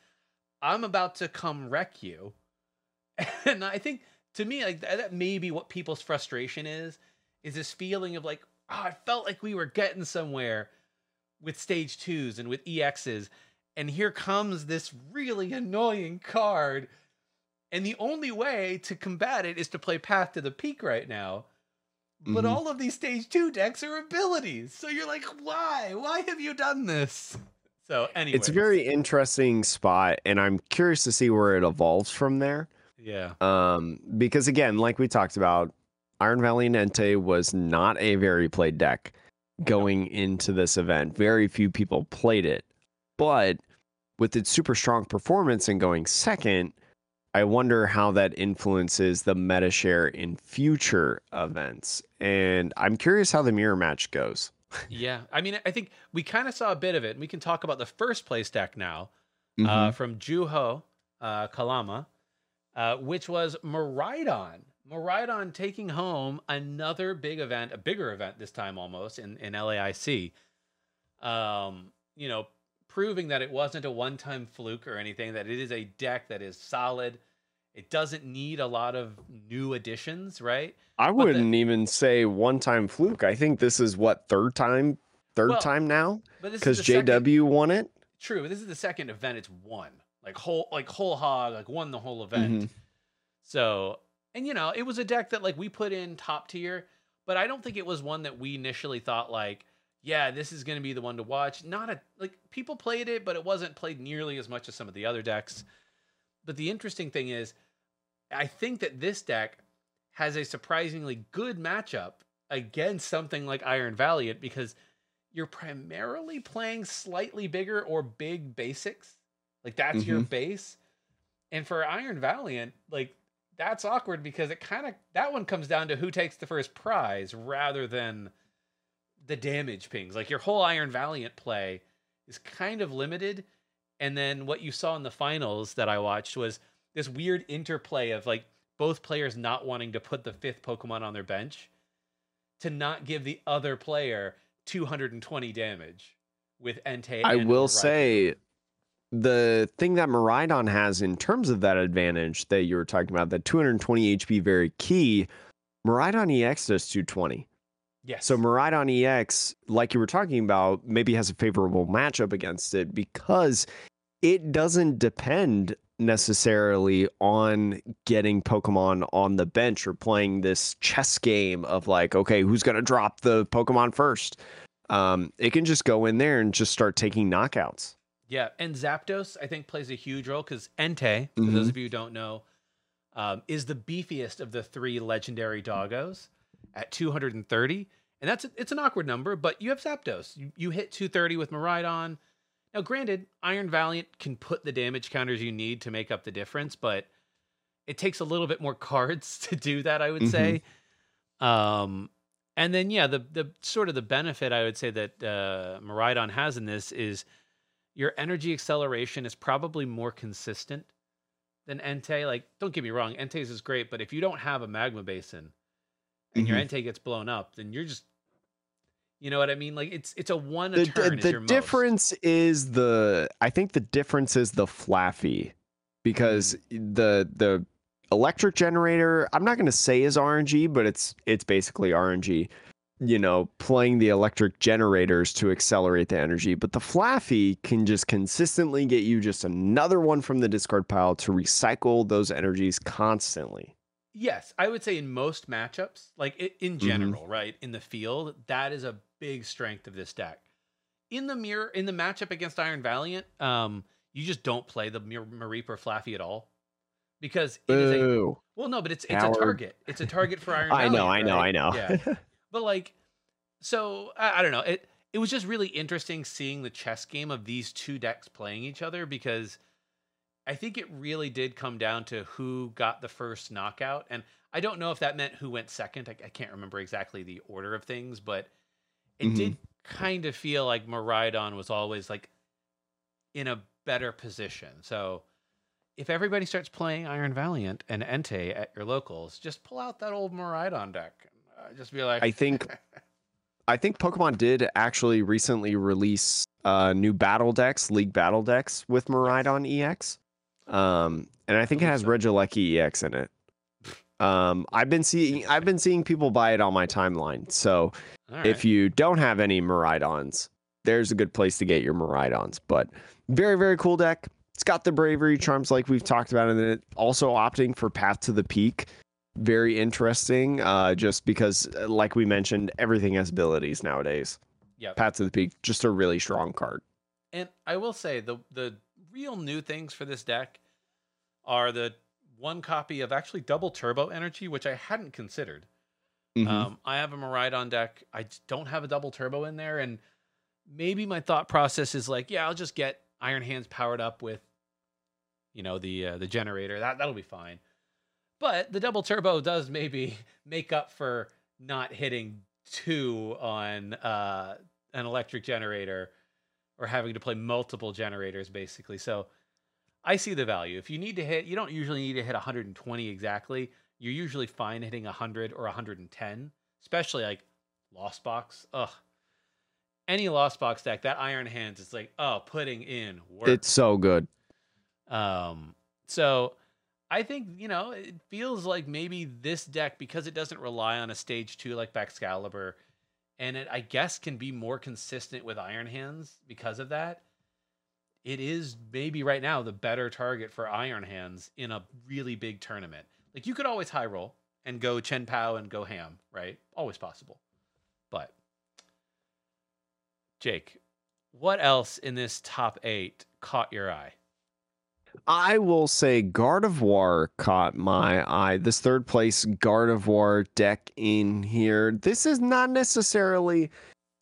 I'm about to come wreck you. And I think to me, like that may be what people's frustration is, is this feeling of like, oh, I felt like we were getting somewhere with stage twos and with EXs. And here comes this really annoying card and the only way to combat it is to play Path to the Peak right now. But mm-hmm. all of these stage two decks are abilities. So you're like, why? Why have you done this? So anyway. It's a very interesting spot, and I'm curious to see where it evolves from there. Yeah. Um, because again, like we talked about, Iron Valiant Entei was not a very played deck going into this event. Very few people played it. But with its super strong performance and going second, I wonder how that influences the meta share in future events. And I'm curious how the mirror match goes. Yeah. I mean, I think we kind of saw a bit of it. We can talk about the first place deck now uh, mm-hmm. uh, from Juho uh, Kalama, uh, which was Miraidon. Miraidon taking home another big event, a bigger event this time almost in, in LAIC. Um, you know, proving that it wasn't a one time fluke or anything, that it is a deck that is solid. It doesn't need a lot of new additions, right? I wouldn't the, even say one time fluke. I think this is what third time, third well, time now, because JW second, won it. True, this is the second event it's won, like whole, like whole hog, like won the whole event. Mm-hmm. So, and you know, it was a deck that like we put in top tier, but I don't think it was one that we initially thought like, yeah, this is going to be the one to watch. Not a like people played it, but it wasn't played nearly as much as some of the other decks. But the interesting thing is, I think that this deck has a surprisingly good matchup against something like Iron Valiant because you're primarily playing slightly bigger or big basics. Like that's mm-hmm. your base. And for Iron Valiant, like that's awkward because it kind of that one comes down to who takes the first prize rather than the damage pings. Like your whole Iron Valiant play is kind of limited. And then what you saw in the finals that I watched was this weird interplay of like both players not wanting to put the fifth Pokemon on their bench to not give the other player 220 damage with Entei. I will say the thing that Miraidon has in terms of that advantage that you were talking about, that 220 HP very key, Miraidon EX does 220. yes. So Miraidon EX, like you were talking about, maybe has a favorable matchup against it because it doesn't depend necessarily on getting Pokemon on the bench or playing this chess game of like, okay, who's going to drop the Pokemon first? Um, it can just go in there and just start taking knockouts. Yeah, and Zapdos I think plays a huge role because Entei, for Mhm. those of you who don't know, um, is the beefiest of the three legendary doggos at 230, and that's it's an awkward number, but you have Zapdos. You, you hit 230 with Miraidon. Now, granted, Iron Valiant can put the damage counters you need to make up the difference, but it takes a little bit more cards to do that. I would Mhm. say. Um, and then yeah, the the sort of the benefit I would say that uh, Miraidon has in this is your energy acceleration is probably more consistent than Entei. Like, don't get me wrong, Entei's is great, but if you don't have a magma basin and your Mhm. Entei gets blown up, then you're just, you know what I mean? Like, it's it's a one a The, turn. the, is your most. difference is the I think the difference is the Flaaffy because Mm. the the electric generator I'm not going to say is RNG but it's it's basically RNG you know playing the electric generators to accelerate the energy but the Flaaffy can just consistently get you just another one from the discard pile to recycle those energies constantly Yes, I would say in most matchups, like in Mm-hmm. general, right in the field, that is a big strength of this deck. In the mirror, in the matchup against Iron Valiant, um, you just don't play the Mir- Mareep or Flaaffy at all because it is a well, no, but it's it's Coward. a target. It's a target for Iron. Valiant. I know I know right? I know Yeah, but like, so I, I don't know. It it was just really interesting seeing the chess game of these two decks playing each other because I think it really did come down to who got the first knockout, and I don't know if that meant who went second. I, I can't remember exactly the order of things, but it Mhm. did kind of feel like Miraidon was always like in a better position. So if everybody starts playing Iron Valiant and Entei at your locals, just pull out that old Miraidon deck. Uh, just be like, I think I think Pokemon did actually recently release uh, new battle decks, league battle decks with Miraidon EX. Um, and I think it has. Regieleki EX in it. Um, I've been seeing I've been seeing people buy it on my timeline. So right. if you don't have any Miraidons, there's a good place to get your Miraidons. But very, very cool deck. It's got the bravery charms like we've talked about, and then it also opting for Path to the Peak. Very interesting, uh, just because, uh, like we mentioned, everything has abilities nowadays. Yeah, Path to the Peak, just a really strong card. And I will say the the real new things for this deck are the one copy of actually double turbo energy, which I hadn't considered. Mhm. Um, I have a Miraidon deck. I don't have a double turbo in there, and maybe my thought process is like, yeah, I'll just get Iron Hands powered up with, you know, the uh, the generator. That that'll be fine. But the double turbo does maybe make up for not hitting two on uh, an electric generator or having to play multiple generators, basically. So I see the value. If you need to hit, you don't usually need to hit 120 exactly. You're usually fine hitting 100 or 110, especially like Lost Box. Ugh. Any Lost Box deck, that Iron Hands is like, oh, putting in work. It's so good. Um, so I think, you know, it feels like maybe this deck, because it doesn't rely on a stage two like Baxcalibur, and it, I guess, can be more consistent with Iron Hands because of that. It is maybe right now the better target for Iron Hands in a really big tournament. Like you could always high roll and go Chien-Pao and go ham, right? Always possible. But Jake, what else in this top eight caught your eye? I will say Gardevoir caught my eye. This third place Gardevoir deck in here. This is not necessarily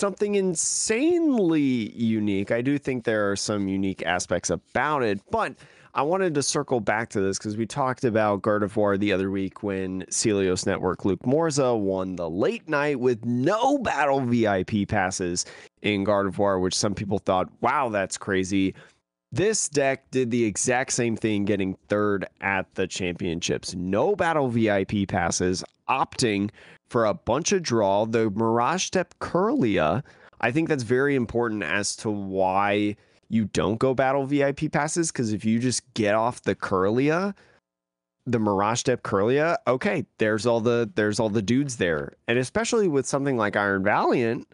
something insanely unique. I do think there are some unique aspects about it, but I wanted to circle back to this because we talked about Gardevoir the other week when Celios Network Luke Morza won the late night with no battle VIP passes in Gardevoir, which some people thought, wow, that's crazy This deck did the exact same thing, getting third at the championships. No battle VIP passes, opting for a bunch of draw. The Mirage Step Kirlia, I think that's very important as to why you don't go battle VIP passes. Because if you just get off the Kirlia, the Mirage Step Kirlia, okay, there's all the there's all the dudes there, and especially with something like Iron Valiant,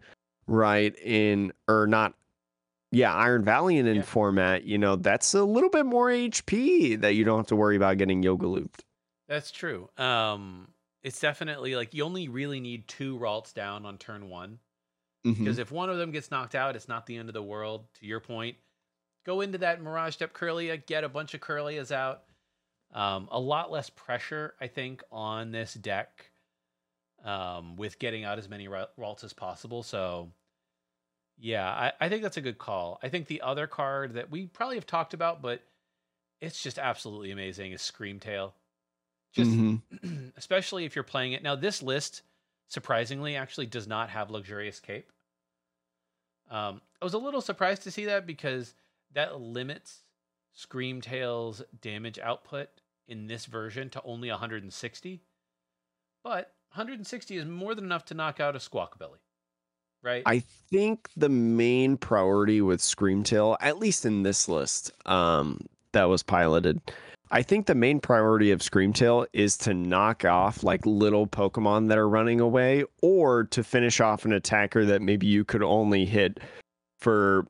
right? In or not yeah, Iron Valiant in Yeah. format, you know, that's a little bit more HP that you don't have to worry about getting yoga looped. That's true. Um, it's definitely like you only really need two Ralts down on turn one. Mhm. Because if one of them gets knocked out, it's not the end of the world. To your point, go into that Mirage Step Kirlia, get a bunch of Kirlias out. Um, a lot less pressure, I think, on this deck um, with getting out as many Ra- Ralts as possible. So, yeah, I, I think that's a good call. I think the other card that we probably have talked about, but it's just absolutely amazing, is Screamtail. Just Mhm. especially if you're playing it now. This list, surprisingly, actually does not have luxurious cape. Um, I was a little surprised to see that because that limits Screamtail's damage output in this version to only 160. But 160 is more than enough to knock out a Squawkabilly, right? I think the main priority with Screamtail, at least in this list um, that was piloted, I think the main priority of Screamtail is to knock off like little Pokemon that are running away or to finish off an attacker that maybe you could only hit for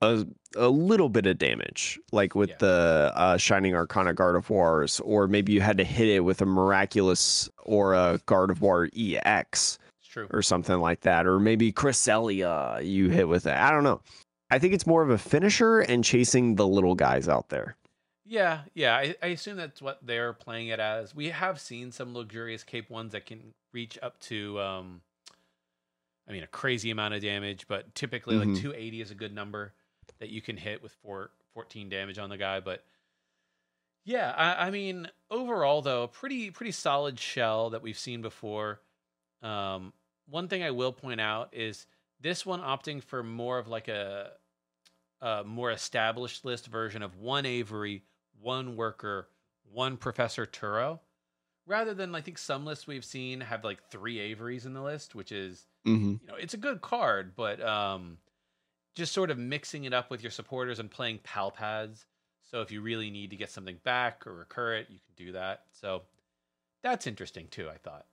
a, a little bit of damage, like with Yeah. the uh, Shining Arcana Gardevoirs, or maybe you had to hit it with a Miraculous or a Gardevoir EX true. or something like that, or maybe Cresselia you hit with it. I don't know. I think it's more of a finisher and chasing the little guys out there. Yeah, yeah. I, I assume that's what they're playing it as. We have seen some luxurious cape ones that can reach up to, um, I mean, a crazy amount of damage, but typically Mhm. like 280 is a good number that you can hit with four, 14 damage on the guy. But yeah, I, I mean, overall though, a pretty pretty solid shell that we've seen before. Um, one thing I will point out is this one opting for more of like a a more established list version of one Avery, one Worker, one Professor Turo, rather than I think some lists we've seen have like three Averys in the list, which is Mm-hmm. you know it's a good card, but um, just sort of mixing it up with your supporters and playing pal pads. So if you really need to get something back or recur it, you can do that. So that's interesting too. I thought.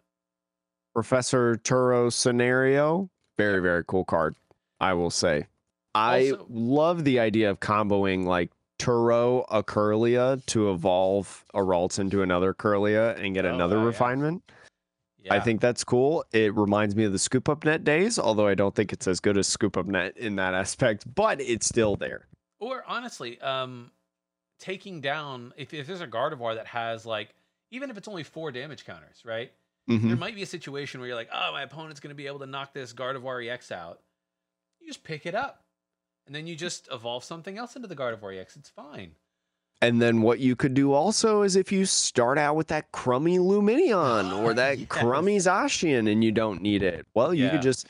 Professor Turo scenario, very very cool card. I will say. I Also- love the idea of comboing like Turo a Kirlia to evolve a Ralts into another Kirlia and get Oh, another wow, yeah. refinement. I think that's cool. It reminds me of the Scoop Up Net days, although I don't think it's as good as Scoop Up Net in that aspect, but it's still there. Or honestly, um, taking down if, if there's a Gardevoir that has like even if it's only four damage counters, right? Mhm. There might be a situation where you're like, oh, my opponent's going to be able to knock this Gardevoir EX out. You just pick it up, and then you just evolve something else into the Gardevoir EX. It's fine. And then what you could do also is if you start out with that crummy Lumineon or that Yes. crummy Zacian and you don't need it, well, you Yeah. could just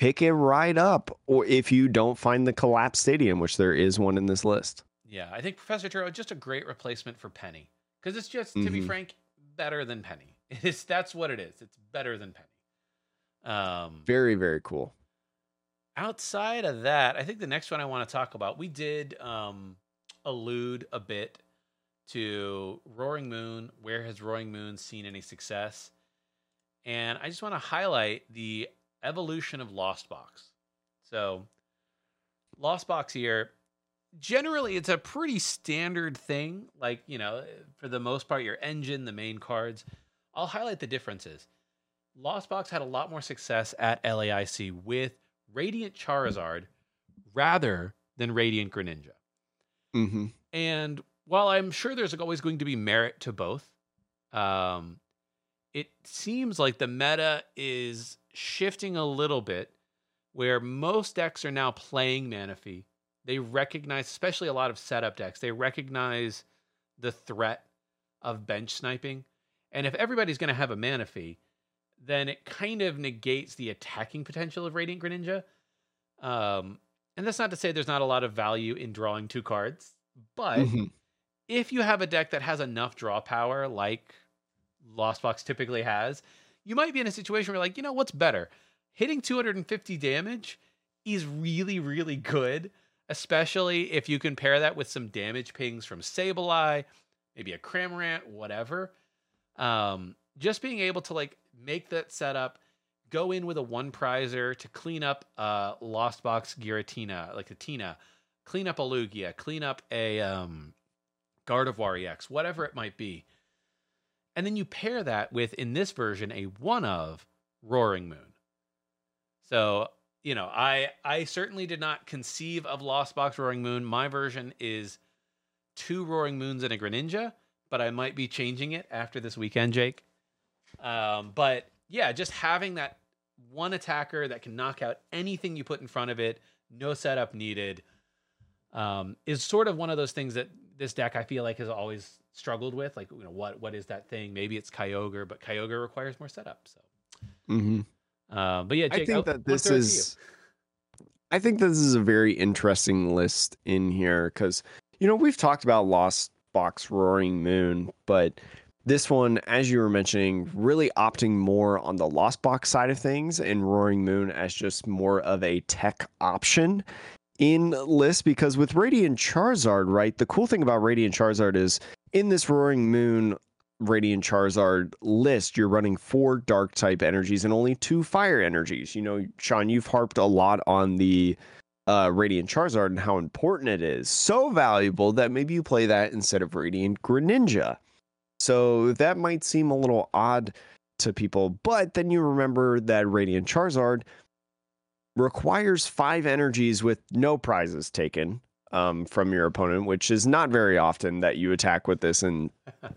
pick it right up. Or if you don't find the Collapse Stadium, which there is one in this list. Yeah, I think Professor Turo just a great replacement for Penny because it's just, to be Mhm. frank, better than Penny. It's that's what it is. It's better than Penny. Um, Very, very cool. outside of that, I think the next one I want to talk about, we did um, allude a bit to Roaring Moon. Where has Roaring Moon seen any success? And I just want to highlight the evolution of Lost Box. So, Lost Box here, generally, it's a pretty standard thing. Like, you know, for the most part, your engine, the main cards. I'll highlight the differences. Lost Box had a lot more success at LAIC with Radiant Charizard rather than Radiant Greninja. hmm And while I'm sure there's always going to be merit to both, um, it seems like the meta is shifting a little bit where most decks are now playing Manaphy. They recognize, especially a lot of setup decks, they recognize the threat of bench sniping. And if everybody's going to have a Manaphy, then it kind of negates the attacking potential of Radiant Greninja. Um, and that's not to say there's not a lot of value in drawing two cards. But Mhm. if you have a deck that has enough draw power, like Lost Box typically has, you might be in a situation where, like, you know, what's better? Hitting 250 damage is really, really good, especially if you can pair that with some damage pings from Sableye, maybe a Cramorant, whatever. Um, just being able to like make that setup, go in with a one prizer to clean up uh Lost Box Giratina, like a Tina, clean up a Lugia, clean up a um Gardevoir EX, whatever it might be. And then you pair that with, in this version, a one of Roaring Moon. So, you know, I I certainly did not conceive of Lost Box Roaring Moon. My version is two Roaring Moons and a Greninja, but I might be changing it after this weekend, Jake. Um, but yeah, just having that one attacker that can knock out anything you put in front of it, no setup needed, um, is sort of one of those things that this deck I feel like has always struggled with. Like, you know, what what is that thing? Maybe it's Kyogre, but Kyogre requires more setup. So, Mhm. um, but yeah, Jake, I think that I'll this throw it to you. is. I think this is a very interesting list in here because you know we've talked about Lost Box Roaring Moon, but this one, as you were mentioning, really opting more on the Lost Box side of things, and Roaring Moon as just more of a tech option in list because with Radiant Charizard, right? The cool thing about Radiant Charizard is in this Roaring Moon Radiant Charizard list, you're running four dark type energies and only two fire energies. You know, Sean, you've harped a lot on the uh, Radiant Charizard and how important it is. So valuable that maybe you play that instead of Radiant Greninja. So that might seem a little odd to people, but then you remember that Radiant Charizard requires five energies with no prizes taken um, from your opponent, which is not very often that you attack with this in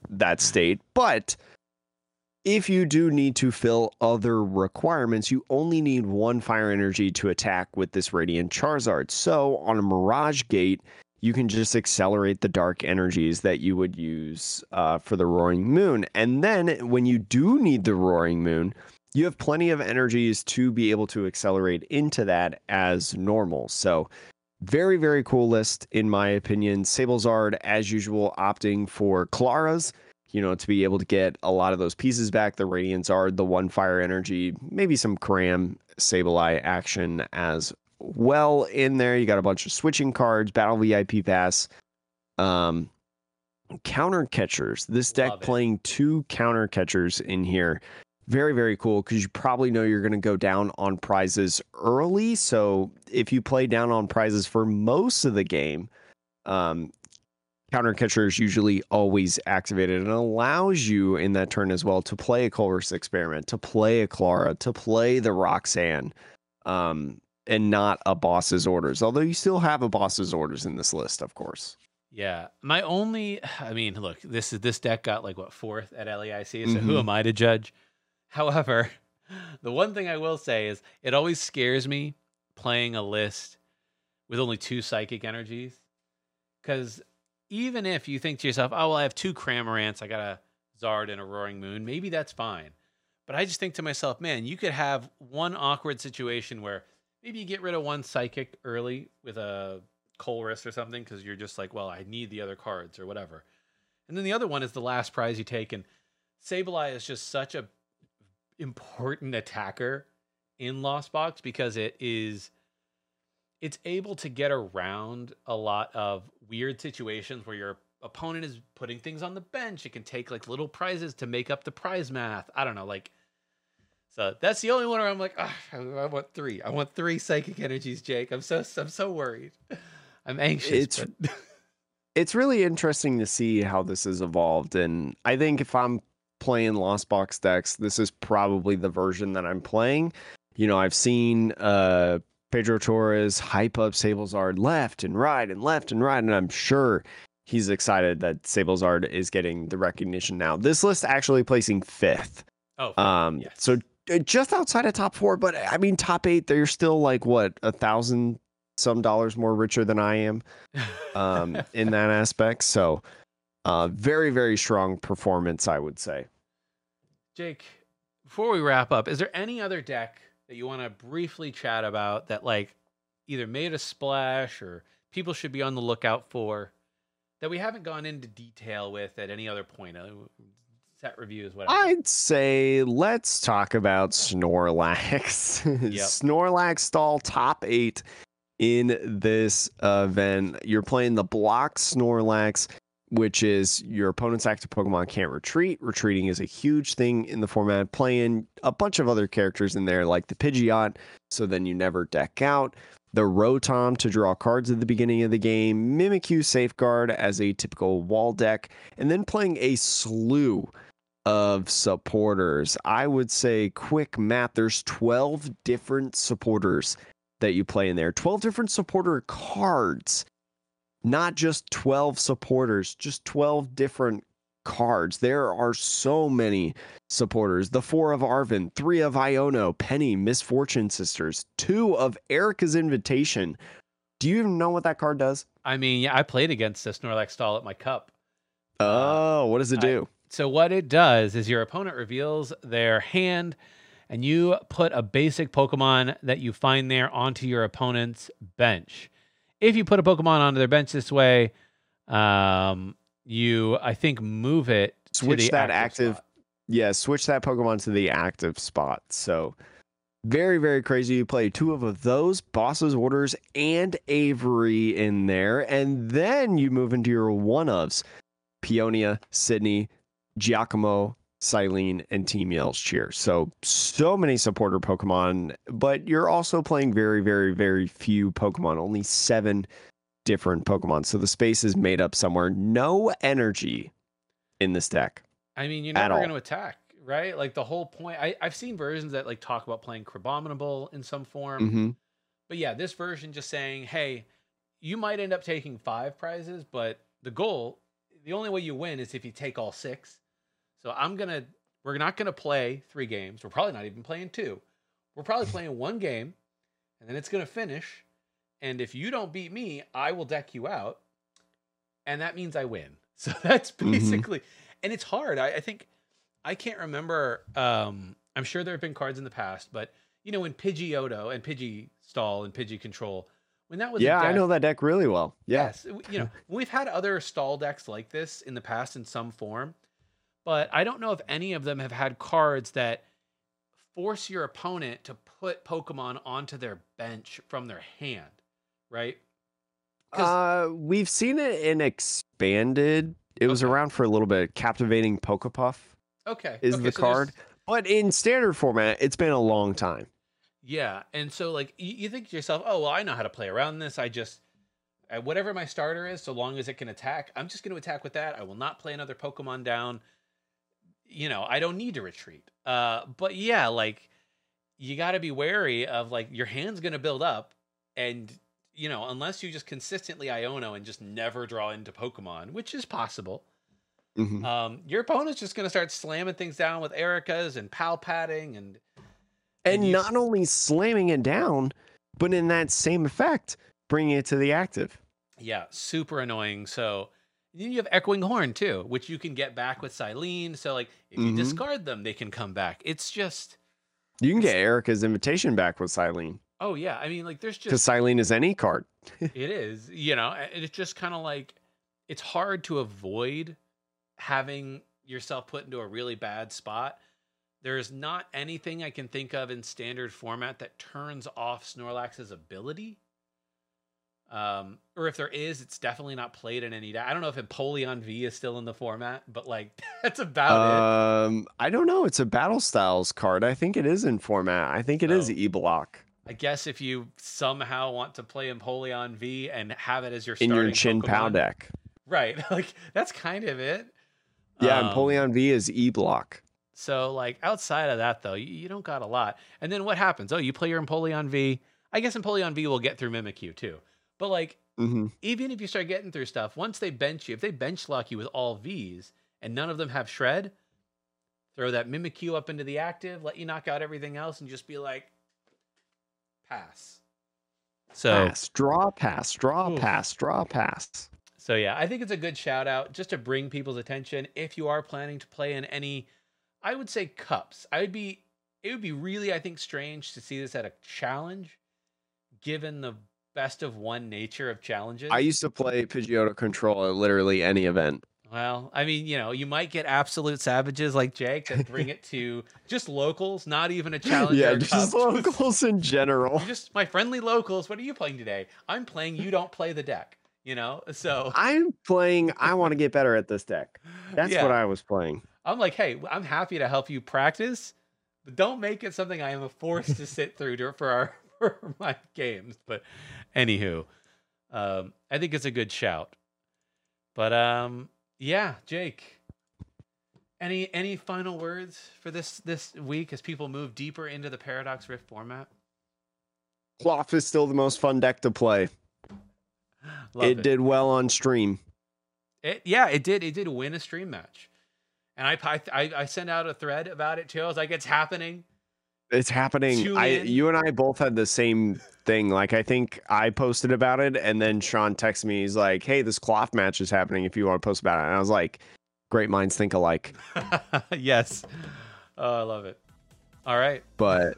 that state. But if you do need to fill other requirements, you only need one fire energy to attack with this Radiant Charizard. So on a Mirage Gate, you can just accelerate the dark energies that you would use uh, for the Roaring Moon. And then when you do need the Roaring Moon, you have plenty of energies to be able to accelerate into that as normal. So very, very cool list, in my opinion. Sablezard, as usual, opting for Klara's, you know, to be able to get a lot of those pieces back. The Radiant Zard, the one fire energy, maybe some Cram Sableye action as well in there. You got a bunch of switching cards, Battle VIP Pass, um, counter catchers. This deck playing two counter catchers in here. Very, very cool because you probably know you're going to go down on prizes early. So if you play down on prizes for most of the game, um, counter catcher is usually always activated and allows you in that turn as well to play a Colress experiment, to play a Klara, to play the Roxanne, um, and not a boss's orders. Although you still have a boss's orders in this list, of course. Yeah, my only, I mean, look, this is this deck got like what fourth at LEIC, so who Mhm. am I to judge? However, the one thing I will say is it always scares me playing a list with only two psychic energies, because even if you think to yourself, oh well, I have two Cramorants, I got a Zard and a Roaring Moon, maybe that's fine. But I just think to myself, man, you could have one awkward situation where maybe you get rid of one psychic early with a Colress or something because you're just like, well, I need the other cards or whatever. And then the other one is the last prize you take. And Sableye is just such a important attacker in Lost Box because it is it's able to get around a lot of weird situations where your opponent is putting things on the bench. It can take like little prizes to make up the prize math. I don't know, like so that's the only one where I'm like, "Ah, I I want three. I want three psychic energies, Jake. I'm so I'm so worried. I'm anxious. It's- but- it's really interesting to see how this has evolved. And I think if I'm playing Lost Box decks, this is probably the version that I'm playing. You know, I've seen uh, Pedro Torres hype up Sablezard left and right and left and right, and I'm sure he's excited that Sablezard is getting the recognition now. This list actually placing fifth. oh, Um, yes. so uh, just outside of top four, but I mean top eight, they're still like what a thousand some dollars more richer than I am um, in that aspect. So, uh, very, very strong performance, I would say. Jake, before we wrap up, is there any other deck that you want to briefly chat about that like either made a splash or people should be on the lookout for? that we haven't gone into detail with at any other point. Set reviews, whatever. I'd say let's talk about Snorlax. Snorlax stall top eight in this event. You're playing the block Snorlax, which is your opponent's active Pokemon can't retreat. Retreating is a huge thing in the format. Playing a bunch of other characters in there, like the Pidgeot, so then you never deck out. The Rotom to draw cards at the beginning of the game, Mimikyu Safeguard as a typical wall deck, and then playing a slew of supporters. I would say, quick math, there's 12 different supporters that you play in there, 12 different supporter cards, not just 12 supporters, just 12 different cards. There are so many supporters. The four of Arven, three of Iono, Penny, Misfortune Sisters, two of Erika's Invitation. Do you even know what that card does? I mean, yeah, I played against this Snorlax stall at my cup. Oh, uh, what does it do? I, so what it does is your opponent reveals their hand and you put a basic Pokemon that you find there onto your opponent's bench. If you put a Pokemon onto their bench this way, um, you I think move it switch that active, active yeah, switch that Pokemon to the active spot. So very, very crazy. You play two of those, Boss's Orders and Avery in there, and then you move into your one ofs Peonia, Sidney, Giacomo, Cyllene, and Team Yell's Cheer. So, so many supporter Pokemon, but you're also playing very, very, very few Pokemon, only seven different Pokemon. So the space is made up somewhere. No energy in this deck. I mean, you're never going to attack, right? Like the whole point. I, I've seen versions that like talk about playing Crabominable in some form. Mm-hmm. But yeah, this version just saying, hey, you might end up taking five prizes, but the goal, the only way you win is if you take all six. So I'm gonna we're not gonna play three games. We're probably not even playing two. We're probably playing one game, and then it's gonna finish. And if you don't beat me, I will deck you out, and that means I win. So that's mm-hmm. basically, mm-hmm. and it's hard. I, I, think I can't remember. Um, I'm sure there have been cards in the past, but you know, when Pidgeotto and Pidgey Stall and Pidgey Control, when that was yeah, deck, I know that deck really well. Yeah. Yes, you know, we've had other stall decks like this in the past in some form, but I don't know if any of them have had cards that force your opponent to put Pokemon onto their bench from their hand, right? Uh, we've seen it in expanded. It was around for a little bit. Captivating Pokepuff. Okay, is okay, the so card, but in standard format, it's been a long time. Yeah, and so like you, you think to yourself, oh well, I know how to play around this. I just whatever my starter is, so long as it can attack, I'm just going to attack with that. I will not play another Pokemon down you know, I don't need to retreat. Uh, but yeah, like you got to be wary of like your hand's going to build up, and you know, unless you just consistently Iono and just never draw into Pokemon, which is possible. Mm-hmm. Um, your opponent's just going to start slamming things down with Erika's and pal padding and and, and not only slamming it down, but in that same effect, bringing it to the active. Yeah, super annoying. So then you have Echoing Horn too, which you can get back with Cyllene. So like if you mm-hmm. discard them, they can come back. It's just you can get Erika's invitation back with Cyllene. Oh yeah, I mean like there's just because Cyllene is any card. it is, you know, it's just kind of like it's hard to avoid having yourself put into a really bad spot. There's not anything I can think of in standard format that turns off Snorlax's ability. Um, or if there is, it's definitely not played in any. I don't know if Empoleon V is still in the format, but like that's about um, it. I don't know. It's a Battle Styles card. I think it is in format. I think it oh. is E block. I guess if you somehow want to play Empoleon V and have it as your in your Chin Pokemon, Pow deck, right? Like that's kind of it. Yeah, um, Empoleon V is E block. So like outside of that though, you, you, don't got a lot. And then what happens? Oh, you play your Empoleon V. I guess Empoleon V will get through Mimikyu too. But like, mm-hmm. even if you start getting through stuff, once they bench you, if they bench lock you with all V's and none of them have shred, throw that Mimikyu up into the active, let you knock out everything else, and just be like, pass. So pass, draw, pass, draw, pass, draw, pass. So yeah, I think it's a good shout out just to bring people's attention. If you are planning to play in any, I would say cups. I would be. It would be really, I think, strange to see this at a challenge, given the best of one nature of challenges. I used to play Pidgeotto Control at literally any event. Well, I mean, you know, you might get absolute savages like Jake that bring it to just locals, not even a challenge. yeah, just locals in general. Just my friendly locals. What are you playing today? I'm playing. You don't play the deck. You know, so I'm playing. I want to get better at this deck. That's Yeah. what I was playing. I'm like, hey, I'm happy to help you practice, but don't make it something I am forced to sit through to, for our for my games. But anywho, um, I think it's a good shout. But um, yeah, Jake. Any any final words for this this week as people move deeper into the Paradox Rift format? Klawf is still the most fun deck to play. Love it, did well on stream. It, yeah, it did. It did win a stream match, and I, I I sent out a thread about it too. I was like, "It's happening." It's happening. I you and I both had the same thing. Like I think I posted about it and then Sean texted me, he's like, Hey, this Klawf match is happening if you want to post about it. And I was like, Great minds think alike. yes. Oh, I love it. All right. But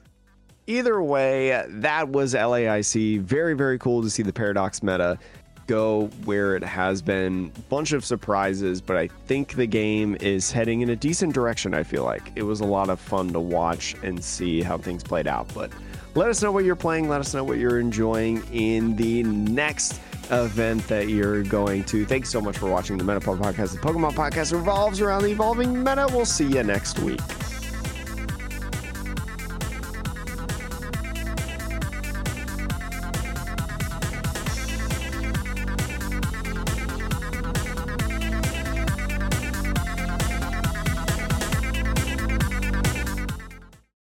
either way, that was LAIC. Very, very cool to see the Paradox meta go where it has been. Bunch of surprises, but I think the game is heading in a decent direction, I feel like. It was a lot of fun to watch and see how things played out. But let us know what you're playing. Let us know what you're enjoying in the next event that you're going to. Thanks so much for watching the Metapod Podcast. The Pokemon Podcast revolves around the evolving meta. We'll see you next week.